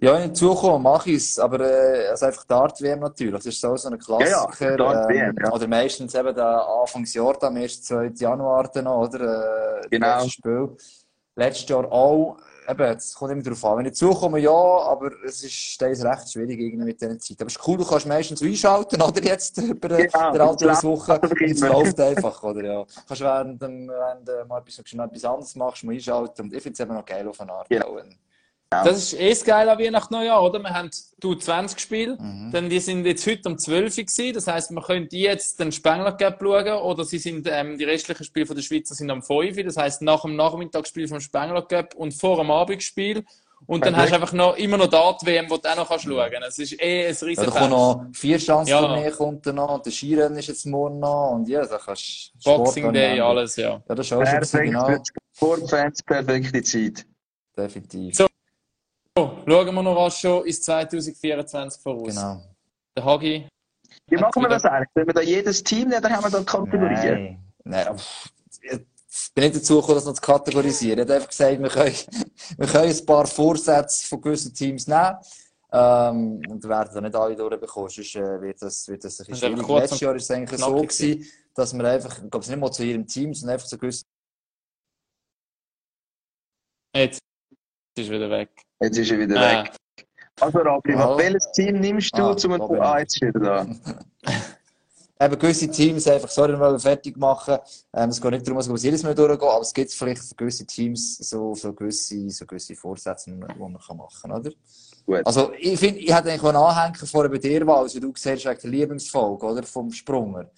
Ja, in Zukunft mache ich es, aber äh, also einfach Dart-WM natürlich. Das ist so, so ein Klassiker. Ja, ja, ähm, ja. Oder meistens eben der Anfangsjahr, am 1. 2. Januar dann noch, oder? Äh, Genau. Das Spiel. Letztes Jahr auch. Eben, es kommt immer darauf an. Wenn ich zukomme, ja, aber es ist teils recht schwierig irgendwie mit dieser Zeit. Aber es ist cool, du kannst meistens einschalten, oder? Jetzt über Genau, der das läuft Woche. einfach Und es läuft einfach, oder? Ja. Kannst während, während du mal etwas, etwas anderes machst, mal einschalten. Und ich finde es eben noch geil auf eine Art. Ja. auch. Das ist eh das Geile an Weihnachten Neujahr, oder? Wir haben du 20 Spiele, Mhm. dann die sind jetzt heute um 12 Uhr gewesen. Das heisst, wir können die jetzt den Spengler Cup schauen, oder sie sind, ähm, die restlichen Spiele von der Schweizer sind am 5 Uhr. Das heisst, nach dem Nachmittagsspiel vom Spengler Cup und vor dem Abendspiel. Und dann hast du einfach noch, immer noch Dart-WM, wo du auch noch kannst schauen kannst. Es ist eh ein Ja, riesen da kommt noch vier Chancen Ja. mehr kommt da noch, und der Skirennen ist jetzt morgen noch, und ja, da kannst du Boxing Sport Day, alles, ja. Ja, das ist auch schon Perfekt, genau, Sportfans perfekte Zeit. definitiv. So. So, schauen wir noch was schon ins 2024 voraus. Genau. Der Hagi, Wie machen wir das eigentlich? Wenn wir da jedes Team nehmen, dann haben wir da Kategorien. Nein, nein, pff, ich bin nicht dazu gekommen, das noch zu kategorisieren. Ich habe einfach gesagt, wir können, wir können ein paar Vorsätze von gewissen Teams nehmen. Ähm, und wir werden da nicht alle durchbekommen, sonst äh, wird das, wird das ein bisschen schwierig. Letztes Jahr war es eigentlich so gewesen, dass wir einfach, ich glaube, es nicht mal zu jedem Team, sondern einfach so gewisse jetzt ist wieder weg. Jetzt ist er wieder Ah. weg. Also, Rabi, Ja. welches Team nimmst du, Ah, um bin ich. Ah, jetzt ist er da. eben gewisse Teams einfach, sorry, wir wollen fertig machen. Ähm, es geht nicht darum, dass wir jedes Mal durchgehen, aber es gibt vielleicht für gewisse Teams so, so gewisse, so gewisse Vorsätze, die man kann machen kann, oder? Gut. Also, ich finde, ich hätte eigentlich auch einen Anhänger vorher bei dir, weil, also du siehst wegen der Lieblingsfolge, oder? Vom Sprunger.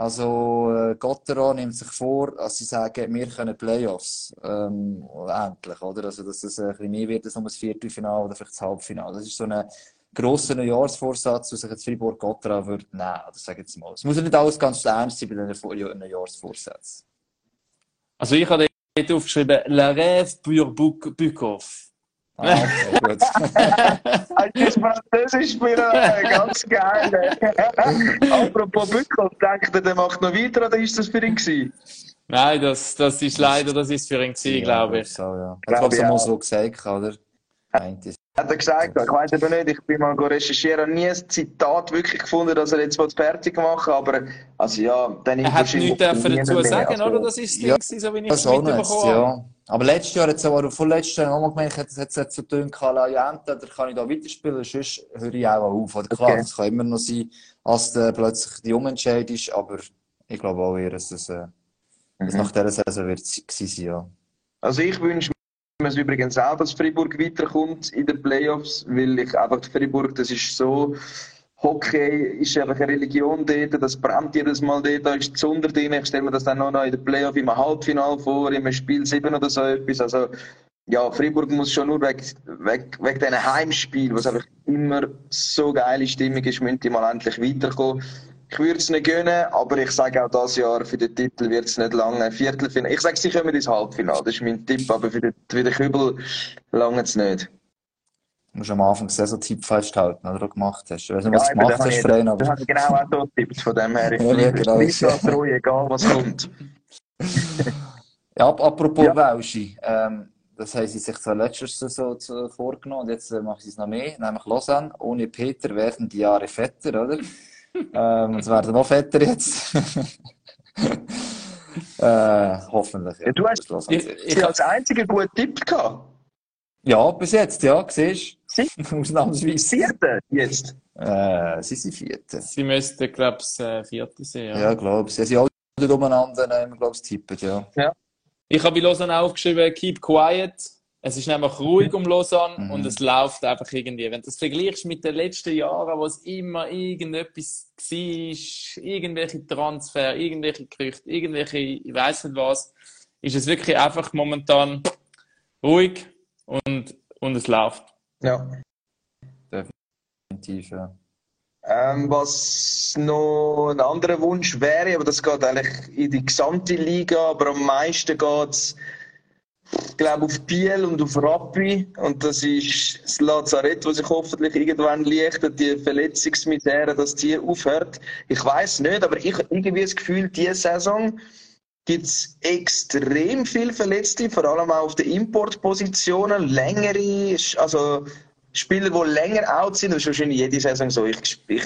Also, äh, Gottero nimmt sich vor, als sie sagen, wir können Playoffs, ähm, endlich, oder? Also, dass das ein bisschen mehr wird als nur das Viertelfinale oder vielleicht das Halbfinale. Das ist so ein grosser Neujahrsvorsatz, den sich jetzt Fribourg Gotteron würde nehmen, oder sag ich jetzt mal. Es muss ja nicht alles ganz ernst sein bei Vor- Neujahrsvorsätzen. Also ich habe dort aufgeschrieben, La Rêve Buk- Bukov. Ah, okay, gut. Das Französisch spielen, äh, ganz geil. Apropos Bückhoff, denkt ihr, der macht noch weiter oder ist das für ihn gewesen? Nein, das, das ist leider, das ist für ihn gewesen, glaube ich. So, ja. Glaube, ich es mal auch. so gesagt, oder? Meint es. Hat er gesagt, ich weiß eben nicht, ich bin mal go recherchieren, nie ein Zitat wirklich gefunden, dass er jetzt was fertig machen aber also ja, dann Er hat nichts dürfen dazu sagen, oder? Das ist das Ding, Ja, gewesen, so wie ich Das es ist auch noch mitbekommen jetzt, habe. ja. Aber letztes Jahr, jetzt aber vorletztes Jahr auch mal gemeint, ich hätte es jetzt so dünn La Jente, da kann ich da weiterspielen, sonst höre ich auch auf. Oder klar, Okay. es kann immer noch sein, als der plötzlich die Umentscheid ist, aber ich glaube auch eher, dass es, äh, dass Mhm. nach dieser Saison wird es gewesen sein, ja. Also ich wünsche mir es übrigens auch, dass Fribourg weiterkommt in den Playoffs, weil ich einfach Fribourg, das ist so, Hockey ist einfach eine Religion dort, das brennt jedes Mal dort, da ist die Sonne drin, ich stelle mir das dann noch in den Playoff im Halbfinale vor, im Spiel 7 oder so etwas, also ja, Fribourg muss schon nur weg, weg, wegen diesen Heimspielen, wo es einfach immer so geile Stimmung ist, müssen die mal endlich weiterkommen. Ich würde es nicht gönnen, aber ich sage auch dieses Jahr, für den Titel wird es nicht lange. Viertelfinale. Ich sage, sie kommen ins Halbfinale. Das ist mein Tipp, aber für den, für den Kübel lange es nicht. Du musst am Anfang sehr so Tipp festhalten, oder du gemacht hast. Ich weiß nicht, was du eben, gemacht das hast, Freien, Das aber ich genau auch so getippt. Von dem her, ich Ja, genau. ich bleibe da treu, egal was kommt. Ja, ap- apropos Ja. Welschi, ähm, das haben sie sich zwar letztes Saison so vorgenommen und jetzt äh, machen sie es noch mehr, nämlich Lausanne. Ohne Peter werden die Jahre fetter, oder? Ähm, es werden noch fetter jetzt. äh, hoffentlich. Ja, du hast- Ich, ich, als einziger guten Tipp gehabt. ja, bis jetzt, ja, siehst du. Ausnahmsweise. Vierte jetzt. Äh, sie sind Vierte. Sie müssten, glaube ich, äh, Vierte sein. Ja. Ja, glaube ich. Sie sind alle umeinander, nehmen, glaube ich, tippen, ja. Ich habe bei Lausanne aufgeschrieben, keep quiet. Es ist nämlich ruhig um Lausanne Mhm. und es läuft einfach irgendwie. Wenn du das vergleichst mit den letzten Jahren, wo es immer irgendetwas war, irgendwelche Transfer, irgendwelche Gerüchte, irgendwelche, ich weiß nicht was, ist es wirklich einfach momentan ruhig und, und es läuft. Ja. Definitiv, ja. Ähm, was noch ein anderer Wunsch wäre, aber das geht eigentlich in die gesamte Liga, aber am meisten geht es, glaube, auf Biel und auf Rappi. Und das ist das Lazarett, das sich hoffentlich irgendwann lichtet, die Verletzungsmisere, dass die aufhört. Ich weiß nicht, aber ich habe irgendwie das Gefühl, diese Saison gibt es extrem viel Verletzte, vor allem auch auf den Importpositionen, längere, also Spieler, die länger out sind, das ist wahrscheinlich jede Saison so. Ich, ich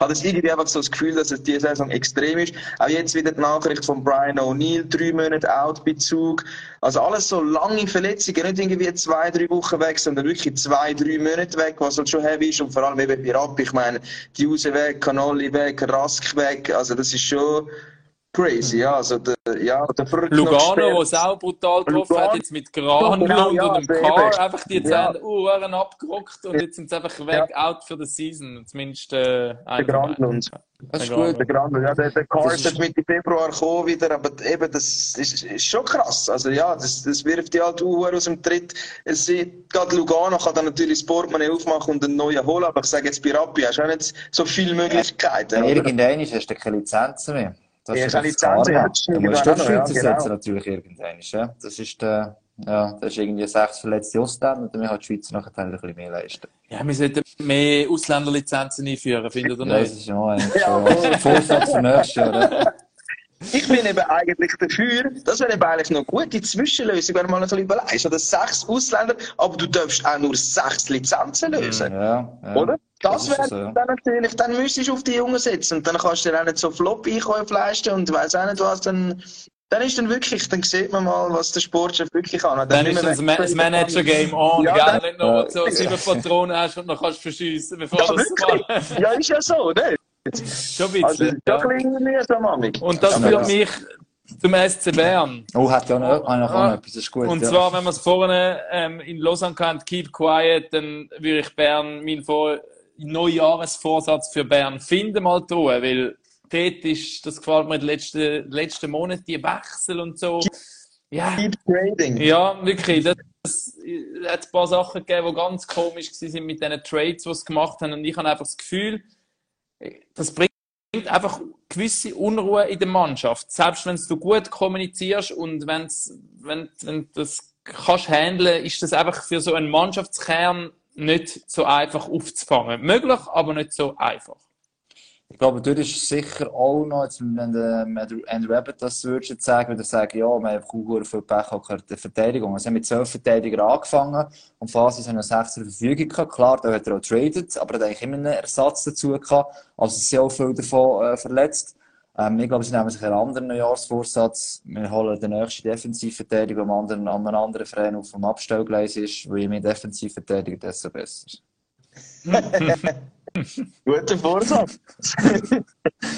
habe das irgendwie einfach so das Gefühl, dass es diese Saison extrem ist. Auch jetzt wieder die Nachricht von Brian O'Neill, drei Monate out bei Zug. Also alles so lange Verletzungen, nicht irgendwie zwei, drei Wochen weg, sondern wirklich zwei, drei Monate weg, was halt schon heavy ist. Und vor allem eben bei Rapp, ich meine, die Use weg, Canoli weg, Rask weg, also das ist schon crazy, ja. Also der, ja, der Lugano, wo es auch brutal getroffen Lugano. hat, jetzt mit Granlund Genau, ja, und dem. Car, einfach die Ja. Zähne Uhren abgerockt und jetzt sind sie einfach weg, out für the season. Zumindest äh, Der Granlund. Das ist Der gut. Der Grande, ja, der, der Car Das ist ist- Mitte Februar gekommen wieder, aber eben, das ist, ist schon krass. Also ja, das, das wirft die halt Uhr aus dem Tritt. Es sind, gerade Lugano kann dann natürlich das Portemonnaie aufmachen und einen neuen holen, aber ich sage jetzt bei Rappi hast du auch nicht so viele Möglichkeiten. Ja, irgendwann hast du keine Lizenzen mehr. Das Ja, ist das Lizenzen, Karma. ja, das Da musst du die ja, Schweizer genau. setzen natürlich irgendwann. Ja. Das ist der, ja, das ist irgendwie sechs verletzte Ausländer und dann halt die Schweizer nachher ein bisschen mehr leisten. Ja, wir sollten mehr Ausländerlizenzen einführen, findet ihr Ja, das nicht? ist ja eigentlich Ja, schon ein Vorsatz für nächstes Jahr. Ich bin eben eigentlich dafür, das wäre eben eigentlich noch eine gute Zwischenlösung, wenn du mal bisschen überlegst. Oder sechs Ausländer, aber du darfst auch nur sechs Lizenzen lösen. Ja, ja. Oder? Das Das wäre so, dann natürlich, dann müsstest du auf die Jungen setzen und dann kannst du dir auch nicht so Flop-Einkäufe leisten und weiss auch nicht was, dann, dann ist dann wirklich, dann sieht man mal, was der Sportchef wirklich kann. Dann ist das, Ma das Manager-Game on, Ja, gell? dann- Wenn du noch so sieben Patronen hast und noch kannst verschiessen, bevor Ja, du mal... Ja, ist ja so, ne? Schon ein Also, bisschen, ist ja. ein bisschen mühsam, Amig. Und das führt ja. mich zum SC Bern. Oh, hat ja noch, ah, noch Ah, etwas, das ist gut. Und ja. zwar, wenn wir es vorne ähm, in Lausanne kennt, keep quiet, dann würde ich Bern meinen Vor Neujahresvorsatz für Bern finden mal tun, weil dort ist, das gefällt mir in den letzten, letzten Monaten, die Wechsel und so. Ja, Keep trading. ja, wirklich. Das, das hat ein paar Sachen gegeben, die ganz komisch waren mit diesen Trades, die sie gemacht haben. Und ich habe einfach das Gefühl, das bringt einfach gewisse Unruhe in der Mannschaft. Selbst wenn du gut kommunizierst und wenn's, wenn, wenn das kannst handeln, ist das einfach für so einen Mannschaftskern nicht so einfach aufzufangen. Möglich, aber nicht so einfach. Ich glaube, dort ist sicher auch noch, jetzt, wenn der Andrew Andrew Abbott das würdest jetzt sagen, würde er sagen, ja, wir haben einfach auch viel Pech gehabt der Verteidigung. Also, wir haben mit zwölf Verteidigern angefangen und Fasis haben noch sechs zur Verfügung gehabt. Klar, da hat er auch traded, aber er hat eigentlich immer einen Ersatz dazu gehabt. Also, es sind auch viele davon äh, verletzt. Ähm, ich glaube, sie nehmen sich einen anderen Neujahrsvorsatz. Wir holen den nächsten Defensivverteidiger am anderen, an einem anderen Verein auf dem Abstellgleis ist, wo je mehr Defensivverteidiger, desto besser. Guter Vorsatz.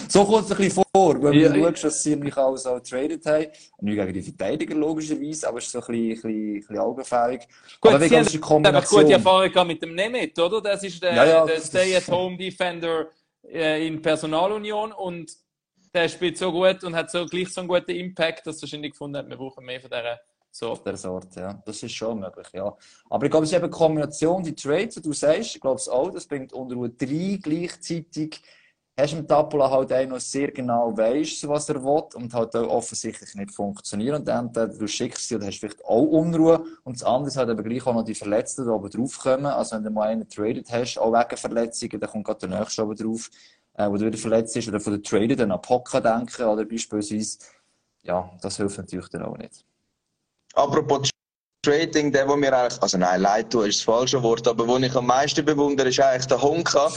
So kommt es ein bisschen vor, wenn Ja, du ich- schaust, dass sie ziemlich alles auch getradet haben. Nicht gegen die Verteidiger, logischerweise, aber es ist so ein bisschen, ein bisschen, ein bisschen augenfällig. Gut, aber sie haben einfach gute Kombination. Erfahrung mit dem Nemeth, oder? Das ist der, Ja, ja, der Stay-at-Home-Defender äh, in Personalunion und der spielt so gut und hat so gleich so einen guten Impact, dass er wahrscheinlich gefunden hat, wir brauchen mehr von dieser Sorte. der Sorte, ja. Das ist schon möglich, ja. Aber ich glaube, es ist eben eine Kombination, die Trades, wie du sagst, ich glaube es auch, das bringt unter drei gleichzeitig, hast du mit Tapola halt einen, der sehr genau weiss, was er will und halt auch offensichtlich nicht funktioniert und entweder du schickst sie oder hast vielleicht auch Unruhe und das andere ist halt aber gleich auch noch die Verletzten, die oben drauf kommen, also wenn du mal einen traded hast, auch wegen Verletzungen, dann kommt gerade der nächste oben drauf, äh, wo du wieder verletzt ist oder von der Trader dann an Poca denken oder beispielsweise, ja, das hilft natürlich dann auch nicht. Apropos Trading, der, wo mir eigentlich, also nein, leid tun ist das falsche Wort, aber wo ich am meisten bewundere, ist eigentlich der Honka.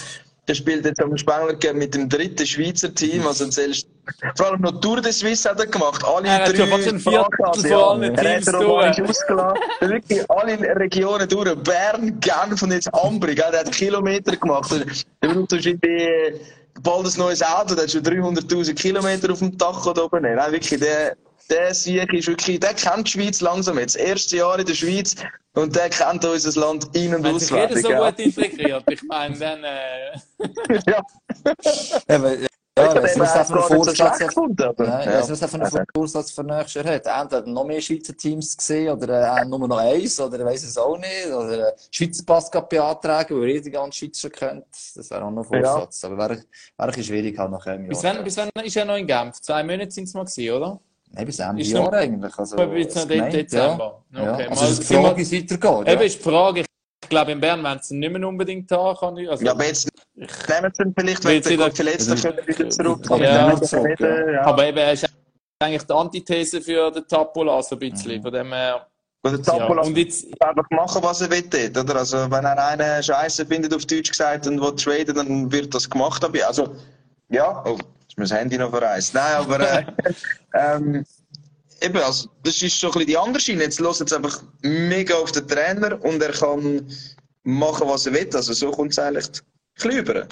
der spielt jetzt am Spengler mit dem dritten Schweizer Team, also zählst, vor allem noch Tour de Suisse hat er gemacht, alle Er hat drei fast ein Viertel Fahrkarten, von allen Teams hat ausgelassen, hat wirklich alle Regionen durch, Bern, Genf und jetzt Ambri, gell, der hat Kilometer gemacht, der braucht wahrscheinlich bald ein neues Auto, der hat schon 300'000 Kilometer auf dem Dach da oben, nein, wirklich, der, der Sieg ist wirklich, der kennt die Schweiz langsam jetzt, erste Jahr in der Schweiz, und der kennt unser Land in- und Wenn sich jeder auswendig. so ja. gut integriert, ich meine, dann. Äh, ja. Ja, Vorsatz gefunden, aber, ja. was der für einen Vorsatz für nächstes Jahr hat. Entweder noch mehr Schweizer Teams gesehen oder äh, nur noch eins oder ich weiss es auch nicht. Oder äh, Schweizer Pass beantragen, weil ihr die ganze Schweiz schon kennt. Das wäre auch noch ein Ja. Vorsatz. Aber wäre, wäre ein bisschen schwierig halt nach einem Jahr. bis, wann, bis wann ist er noch in Genf? Zwei Monate sind es mal gewesen, oder? Nein, bis Ende Ist Jahr noch- eigentlich. Also, bis noch gemeint, Dezember. Ja. Ja. Okay, Also, mal- es ist die Frage, wie es weitergeht. Eben Ja. ist die Frage, ich glaube, in Bern werden sie nicht mehr unbedingt haben. Kann ich, also, Ja, aber jetzt nehmen sie ihn vielleicht, Weil wenn sie da- gut verletzt sind, können sie wieder zurück. Aber Ja. zurück, ja. ja. Eben, er ist eigentlich die Antithese für den Tapola, so ein bisschen. Von dem her, Und der ja. Tapola Und jetzt, einfach machen, was er will oder? Also, wenn er einen Scheiße findet, auf Deutsch gesagt, und will traden, dann wird das gemacht. Aber, also, ja, jetzt ist mein Handy noch verreist. Nein, aber, äh, ähm, eben, also, das ist so ein bisschen die andere Schiene. Jetzt hört es einfach mega auf den Trainer und er kann machen, was er will. Also, so kommt es eigentlich ein bisschen über.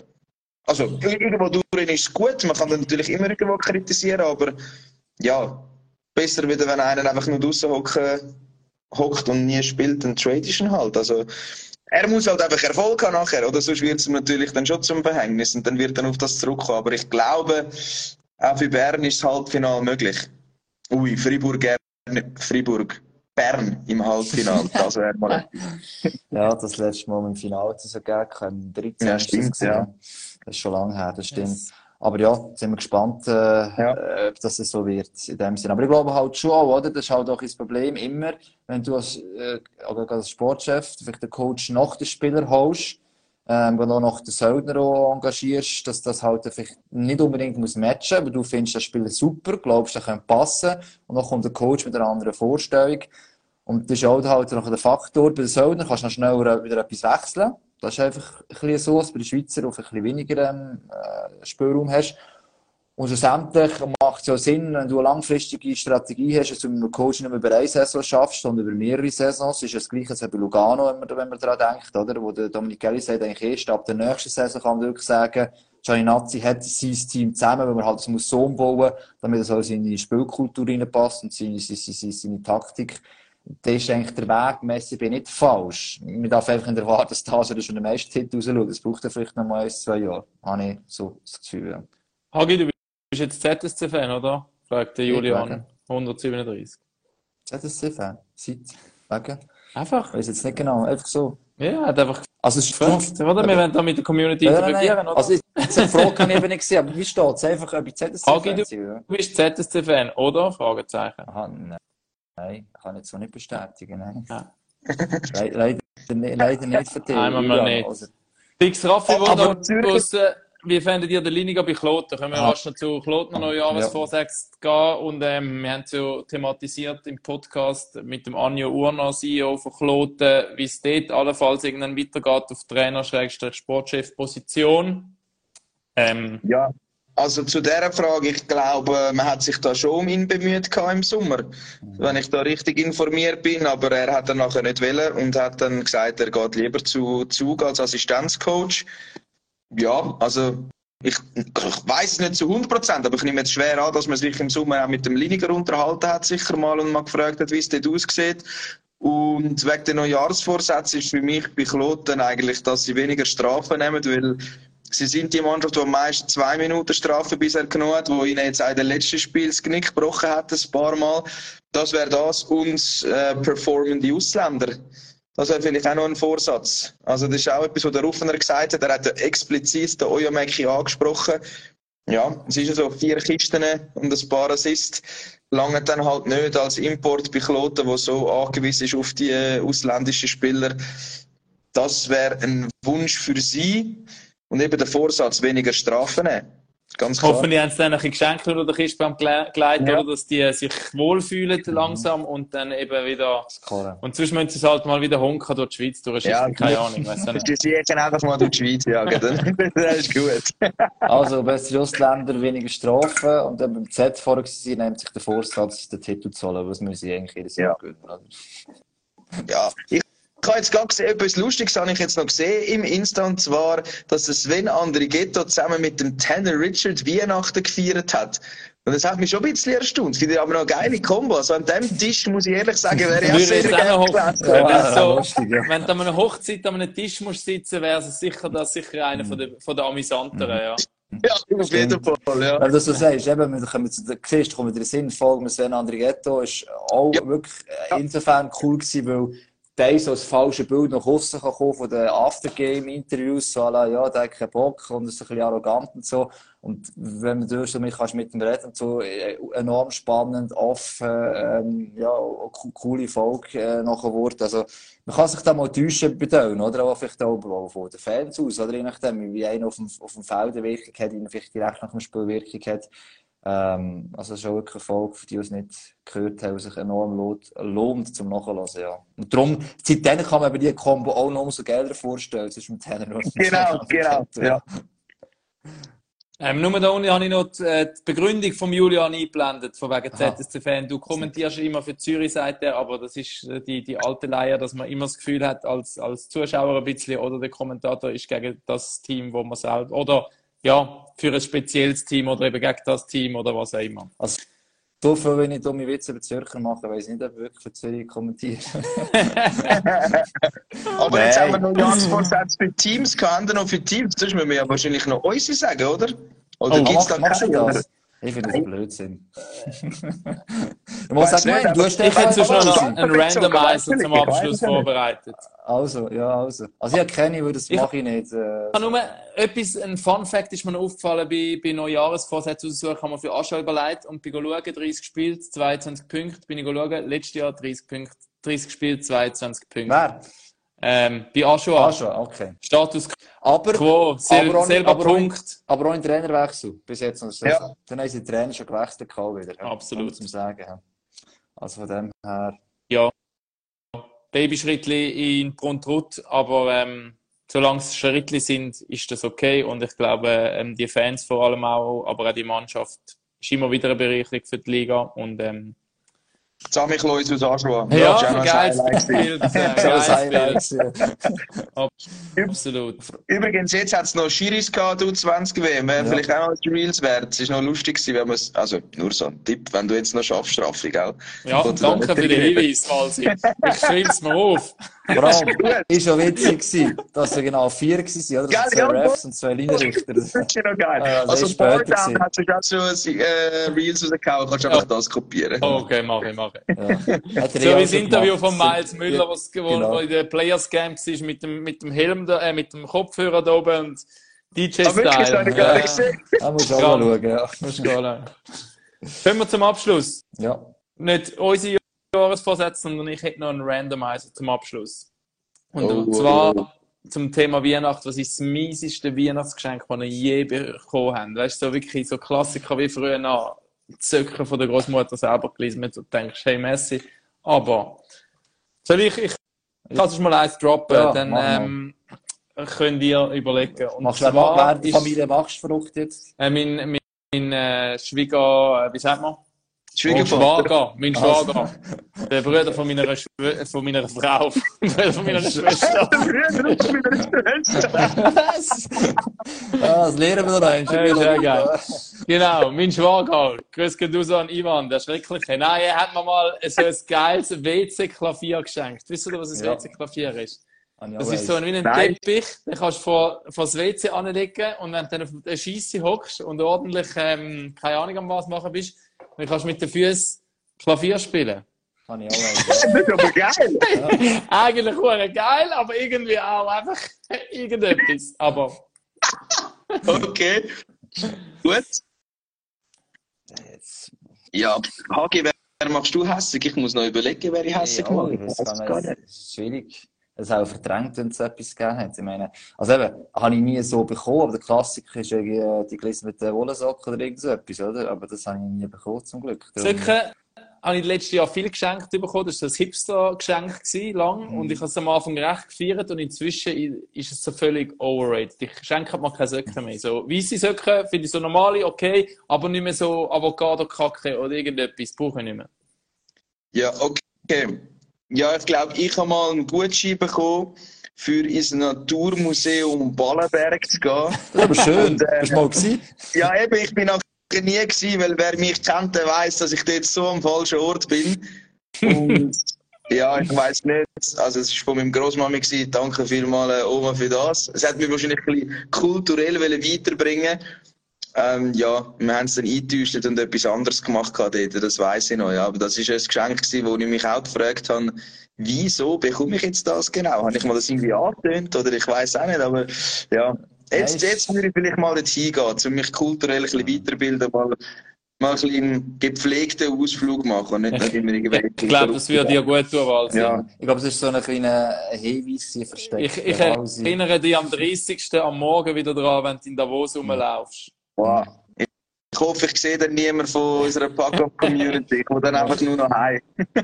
Also, irgendwo durch ist es gut. Man kann natürlich immer irgendwo kritisieren, aber, ja, besser wieder, wenn einer einfach nur draussen hocken hockt und nie spielt, dann trade ich ihn halt. Also, er muss halt einfach Erfolg haben nachher, oder? Sonst wird es ihm natürlich dann schon zum Verhängnis und dann wird er auf das zurückkommen. Aber ich glaube, auch für Bern ist das Halbfinale möglich. Ui, Fribourg, Bern, Fribourg, Bern im Halbfinale. Das wäre mal Ja, das letzte Mal im Finale es so gegeben. Im 13. Ja, stimmt, ja. Das ist schon lange her, das stimmt. Yes. Aber ja, sind wir gespannt, äh, äh, ob das so wird, in dem Sinne. Aber ich glaube halt schon auch, oder? Das ist halt auch das Problem immer, wenn du als, äh, als Sportchef vielleicht den Coach nach den Spieler holst, ähm, wenn du auch noch den Söldner auch engagierst, dass das halt vielleicht nicht unbedingt muss matchen, aber du findest den Spieler super, glaubst, er könnte passen, und dann kommt der Coach mit einer anderen Vorstellung. Und das ist auch halt noch der Faktor. Bei den Söldner kannst du noch schneller wieder etwas wechseln. Das ist einfach ein so, dass bei den Schweizer auf ein bisschen weniger ähm, äh, Spielraum hast. Und schlussendlich macht es ja Sinn, wenn du eine langfristige Strategie hast, dass du mit einem Coach nicht mehr über eine Saison schaffst, sondern über mehrere Saisons. Das ist das Gleiche als bei Lugano, wenn man, wenn man daran denkt, oder? Wo der Dominik Kelly sagt, eigentlich erst ab der nächsten Saison kann man wirklich sagen, Gianni hat sein Team zusammen, weil man halt das muss so umbauen, damit es auch in seine Spielkultur reinpasst und seine, seine, seine, seine Taktik. Das ist eigentlich der Weg, Messi bin nicht falsch. Man darf einfach nicht erwarten, dass da schon den meisten Hit rausschaut. Das braucht er vielleicht noch mal ein, zwei Jahre. Habe ich so das Gefühl, ja. Hagi, du bist jetzt ZSC-Fan, oder? Fragt der Julian. wegen. 137. ZSC-Fan? Seit? Wegen? Einfach? Ich weiß jetzt nicht genau. Einfach so. Ja, hat einfach Also, es ist gefragt, oder? Wir wollen da mit der Community Ja, interagieren, oder? Also, eine Frage kann ich eben nicht sehen, aber wie steht es? Einfach, ob ich Hagi, ZSC-Fan bin, ja? Du bist ZSC-Fan, oder? Fragezeichen. Aha, nein. Nein, kann ich so nicht bestätigen, nein. Ja. Le leider, nicht- leider nicht dich. Einmal mal nicht. Also, Fix Raffi, wo Zürich- wissen, wie findet ihr die Liga bei Kloten? Können wir Ah. rasch noch zu Kloten noch Jahresvorsätze gehen? Und ähm, wir haben es ja thematisiert im Podcast mit dem Anjo Urner, CEO von Kloten, wie es dort allenfalls irgendwann weitergeht auf Trainer-Sportchef-Position. Ähm, Ja, also zu dieser Frage, ich glaube, man hat sich da schon um ihn bemüht im Sommer, wenn ich da richtig informiert bin, aber er hat dann nachher nicht wollen und hat dann gesagt, er geht lieber zu Zug als Assistenzcoach. Ja, also ich, ich weiß es nicht zu 100 Prozent, aber ich nehme jetzt schwer an, dass man sich im Sommer auch mit dem Liniger unterhalten hat, sicher mal, und mal gefragt hat, wie es dort aussieht. Und wegen der Neujahrsvorsätze ist für mich bei Kloten eigentlich, dass sie weniger Strafen nehmen, weil sie sind die Mannschaft, die am meisten zwei Minuten Strafe bisher genommen hat, wo ihnen jetzt auch in den letzten Spiel das Genick gebrochen hat, ein paar Mal. Das wäre das und äh, performende Ausländer. Das wäre vielleicht auch noch ein Vorsatz. Also das ist auch etwas, was der Ruffener gesagt hat. Er hat ja explizit den Oyameki angesprochen. Ja, es ist ja so, vier Kisten und ein paar Assists lange dann halt nicht als Import bei Kloten, der so angewiesen ist auf die äh, ausländischen Spieler. Das wäre ein Wunsch für sie und eben der Vorsatz, weniger Strafen nehmen. Ganz klar. Hoffentlich haben sie dann ein bisschen geschenkt oder der Kiste beim Geleit, Ja. oder? Dass die sich wohlfühlen langsam und dann eben wieder. Klar. Und sonst müssen sie halt mal wieder honken durch die Schweiz durchschicken. Ja, Keine Ahnung, weiss auch nicht. Die sicher einfach mal durch die Schweiz jagen. dann- Das ist gut. Also, bessere Ausländer, weniger Strafen. Und dann beim Z vorher gewesen, nimmt sich der Vorsatz, den Titel zu holen. Was müssen sie eigentlich jedes Jahr Ja. gewinnen? Ja, ich, ich habe jetzt gerade gesehen, etwas Lustiges habe ich jetzt noch gesehen im Insta, und zwar, dass Sven Andrighetto zusammen mit dem Tanner Richard Weihnachten gefeiert hat. Und das hat mich schon ein bisschen erstaunt. Finde ich aber noch eine geile Kombo. Also an dem Tisch, muss ich ehrlich sagen, wäre ich auch sehr gerne hoffen. Wenn Ja, es so- lustig, ja. Wenn du an einer Hochzeit an einem Tisch musst sitzen, wäre es sicher, das sicher einer von der, von der Amüsanteren, ja. Ja, auf jeden Fall, ja. Weil du so sagst, eben, wir kommen zu der Geschichte, kommen wir in den Sinn, Folge mit Sven Andrighetto ist auch Ja. wirklich äh, insofern cool gewesen, weil der so das falsche Bild nach außen kommen von den Aftergame-Interviews, so la, ja, der hat keinen Bock und ist ein bisschen arrogant und so. Und wenn du so mit, kannst mit ihm reden so, äh, enorm spannend, offen, ähm, ja, auch co- coole Folge äh, nachher wurde. Also, man kann sich da mal täuschen bei denen, oder? Aber vielleicht auch auch von den Fans aus, oder? Je nachdem, wie einer auf dem, auf dem Feld eine Wirkung hat, wie vielleicht direkt nach dem Spiel Wirkung hat. Ähm, also, es ist auch wirklich eine Folge, für die, die es nicht gehört haben, sich enorm lohnt, lohnt zum Nachhören, ja. Und darum, seitdem kann man bei dieser Combo auch noch umso geiler vorstellen, zwischen dem Tenor und Genau, genau, ja. Ähm, nur da unten habe ich noch die, äh, die Begründung vom Julian eingeblendet, von wegen. ZSC-Fan. Du kommentierst immer für Zürich, sagt er, aber das ist äh, die, die alte Leier, dass man immer das Gefühl hat, als, als Zuschauer ein bisschen, oder der Kommentator ist gegen das Team, wo man selber, oder ja, für ein spezielles Team oder eben gegen das Team oder was auch immer. Also, so viel, wenn ich dumme Witze über Zürcher mache, weiß ich nicht, ob ich wirklich für Zürich kommentiere. Aber jetzt Nein. haben wir noch Jahresvorsätze für Teams gehabt. Noch für Teams? Das müssen wir ja wahrscheinlich noch unsere sagen, oder? Oder Oh, gibt's da Mach- machst du keine? Ich finde das Blödsinn. ich muss Weiß sagen, nein, du aber hast Ich hätte sonst noch einen, Randomizer zum Abschluss vorbereitet. Also, ja, also. Also, ich habe keine, weil das Ich- mache ich nicht. Äh, Ich nur etwas, ein Fun Fact ist mir noch aufgefallen bei, bei Neujahresvorsätzen aussuchen, haben wir für Aschau überlegt und bin schauen, 30 gespielt, 22 Punkte, bin ich schauen, letztes Jahr 30 Punkte, 30 gespielt, 22 Punkte. wer? Ähm, bei Aschau, Ah, schon, okay. Status Aber, quo, sel aber auch- selber aber auch- Punkt. aber auch ein Trainerwechsel bis jetzt noch. Ja. Dann haben sie den Trainer schon gewechselt wieder. ja. Absolut. Man sagen. Also von dem her. Ja, Babyschrittli in Bruntrut, aber ähm, solange es Schrittli sind, ist das okay und ich glaube, ähm, die Fans vor allem auch, aber auch die Mannschaft ist immer wieder eine Bereicherung für die Liga und ähm, Sammy Klois aus Aschua. ja, das noch ein geiles. Bild, geiles Highlight, ja. absolut. Übrigens, jetzt hat es noch Schiris gehabt, du 20 WM. Ja. vielleicht auch noch die Reels wert. Es ist noch lustig gewesen, wenn man es, also nur so ein Tipp, wenn du jetzt noch schaffst, Straffi, gell? Ja, Oder danke für den. Hinweis, Walsi. Ich schreibe es mir auf. Vor allem, ist schon witzig gewesen, dass wir genau vier waren, oder? Geil, Also zwei ja, Refs und zwei Linienrichter. Das ist ja noch geil. Ja, das also, Boredown gewesen. hat sich auch schon äh, Reels rausgehauen, kannst du einfach das kopieren. Okay, mache ich, mache ich. Ja. So ja wie das Interview gemacht. von Miles Müller, was wo, Genau. wo in der Players Camp war mit dem, mit dem Helm, da, äh, mit dem Kopfhörer da oben und das DJ-Style. ich gar nicht gesehen. Da musst du auch Ja. mal schauen, ja. Musst du. Kommen wir zum Abschluss. Ja. Nicht unsere Jahresvorsätze, sondern ich hätte noch einen Randomizer zum Abschluss. Und Oh, zwar oh, zum Thema Weihnachten. Was ist das mieseste Weihnachtsgeschenk, das ihr je bekommen habt? Weißt du, so wirklich so Klassiker wie früher noch Zöcker von der Großmutter selber gelesen, mit so denkst, hey Messi. Aber soll ich, ich kann es mal eins droppen, Ja, dann ähm, könnt ihr überlegen. Und Machst du wer, zwar wer die ist, Familie machst verrückt jetzt? äh, mein, mein, mein äh, Schwieger, äh, wie sagt man? Schwiegervater. Schwager, mein Also. Schwager. Der Bruder von meiner, Schw von meiner Frau. Bruder von meiner Schwester. Was? ah, das lernen wir noch ist ja geil. Genau, mein Schwager. Grüß geht raus an Ivan, der Schreckliche. Nein, er hat mir mal so ein geiles WC-Klavier geschenkt. Wisst ihr, was ein Ja. WC-Klavier ist? Ah, Das ist so ein, wie ein Nein. Teppich, den kannst du vor, vor das WC anlegen und wenn du dann auf der Scheisse hockst und ordentlich, ähm, keine Ahnung, an was machen bist, dann kannst du mit den Füßen Klavier spielen. Kann ich auch eins. Das ist aber geil. Eigentlich hure geil, aber irgendwie auch einfach irgendetwas. Aber Okay. Gut. Jetzt. Ja, Hagi, wer wer machst du hässig? Ich muss noch überlegen, wer ich hässig Ja, mache. Das ist schwierig. Es auch verdrängt, wenn es etwas gegeben hat. Ich meine, also eben, habe ich nie so bekommen, aber der Klassiker ist irgendwie äh, die Gläser mit den Wollsocken oder irgend so etwas, oder? Aber das habe ich nie bekommen, zum Glück. Socken habe ich letztes Jahr viel geschenkt bekommen. Das war ein Hipster-Geschenk lang. Mhm. Und ich habe es am Anfang recht gefeiert und inzwischen ist es so völlig overrated. Ich schenke mir keine Socken mehr. So, weisse Socken finde ich so normale, okay, aber nicht mehr so Avocado-Kacke oder irgendetwas. Brauche ich nicht mehr. Ja, okay. Ja, ich glaube, ich habe mal einen Gutschein bekommen, für ins Naturmuseum Ballenberg zu gehen. Das ist aber schön. Und, äh, Bist du mal gewesen? Ja, eben, ich bin nachher nie gewesen, weil wer mich kennt, der weiß, dass ich dort so am falschen Ort bin. Und ja, ich weiß nicht. Also, es war von meinem Großmami. Danke vielmals, äh, Oma, für das. Es hat mich wahrscheinlich ein bisschen kulturell wollen weiterbringen. Ähm, ja, wir haben es dann eingetäuscht und etwas anderes gemacht dort, das weiß ich noch. Ja. Aber das war ein Geschenk, gewesen, wo ich mich auch gefragt habe, wieso bekomme ich jetzt das genau? Habe ich mal das irgendwie angetönt oder ich weiß auch nicht, aber ja. Jetzt, jetzt würde ich vielleicht mal dort hingehen, um mich kulturell ein bisschen weiterbilden, mal, mal ein bisschen einen gepflegten Ausflug machen und nicht, nicht immer. Ich glaube, das würde dir gut tun, Walter. Ja, Ich glaube, es ist so ein kleiner Hinweis, sie versteckt. Ich, ich erinnere dich am 30. am Morgen wieder dran, wenn du in Davos rumlaufst. Wow. Ich hoffe, ich sehe dann niemand von unserer Pack-Up-Community. Ich komme dann einfach nur noch heim.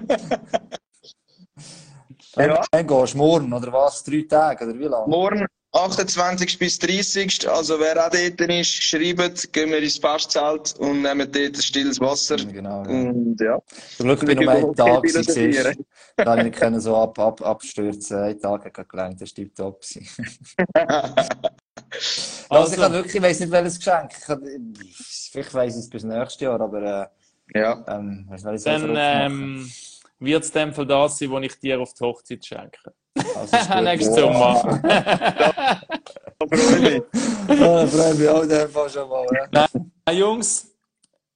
Ja. Dann gehst du morgen, oder was? Drei Tage, oder wie lange? Morgen 28. bis 30. Also wer auch dort ist, schreibt, gehen wir ins Festzelt und nehmen dort ein stilles Wasser. Genau. Ja. Und ja. Zum Glück bin ich nur einen Tag gewesen. Da habe ich nicht können so ab, ab, abstürzen. Ein Tag hat gelangt, das stimmt top. Also, ich habe wirklich, ich weiss nicht, welches Geschenk. Ich habe, vielleicht weiss ich es bis nächstes Jahr, aber äh, ja. ähm, Dann ähm, wird es dem Fall das sein, was ich dir auf die Hochzeit schenke. Also. Nächstes. Sommer. Freunde, Ja, freue mich auch in dem Fall schon mal. Hey, Jungs,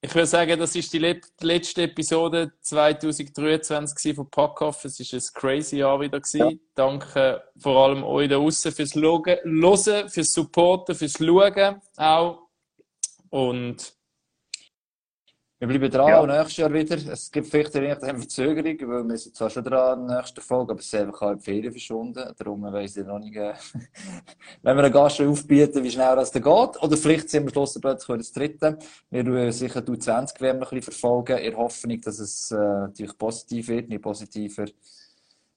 ich würde sagen, das ist die le- letzte Episode 2023 gewesen von Packoff. Es ist ein crazy Jahr wieder gewesen. Danke vor allem euch da draußen fürs Hören, fürs Supporten, fürs Schauen auch. Und Wir bleiben dran, Ja. auch nächstes Jahr wieder. Es gibt vielleicht eine Verzögerung, weil wir sind zwar schon dran nächsten Folge, aber es ist einfach auch in die Ferien verschwunden. Darum weiss ich noch nicht, äh, wenn wir einen Gast aufbieten, wie schnell das dann geht. Oder vielleicht sind wir am Schluss plötzlich das dritte. Wir werden sicher die 20 werden noch ein bisschen verfolgen, in der Hoffnung, dass es äh, natürlich positiv wird, nicht positiver.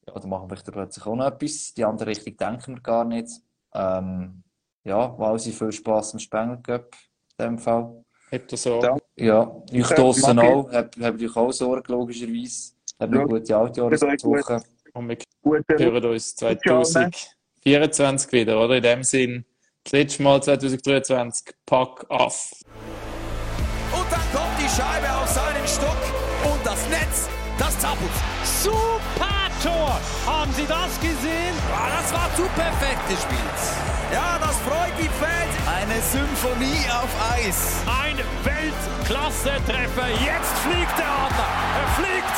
Ja, dann machen wir vielleicht plötzlich auch noch etwas. Die andere Richtung denken wir gar nicht. Ähm, ja, Walsi, viel Spass am Spengler Cup in dem Fall. habt ihr so. Ja. Ja, euch Ja, draussen mag ich. auch. Habt, habt euch auch Sorgen, logischerweise. Habt eine Ja. gute Altjahreswoche. Und wir gute hören uns 2024 wieder, oder? In dem Sinn, das letzte Mal 2023, Pack off. Und dann kommt die Scheibe auf seinen Stock und das Netz, das zappelt. Super Tor! Haben Sie das gesehen? Ah, das war zu perfekt gespielt. Ja, das freut die Fans. Eine Symphonie auf Eis. Ein Weltklasse-Treffer. Jetzt fliegt der Adler. Er fliegt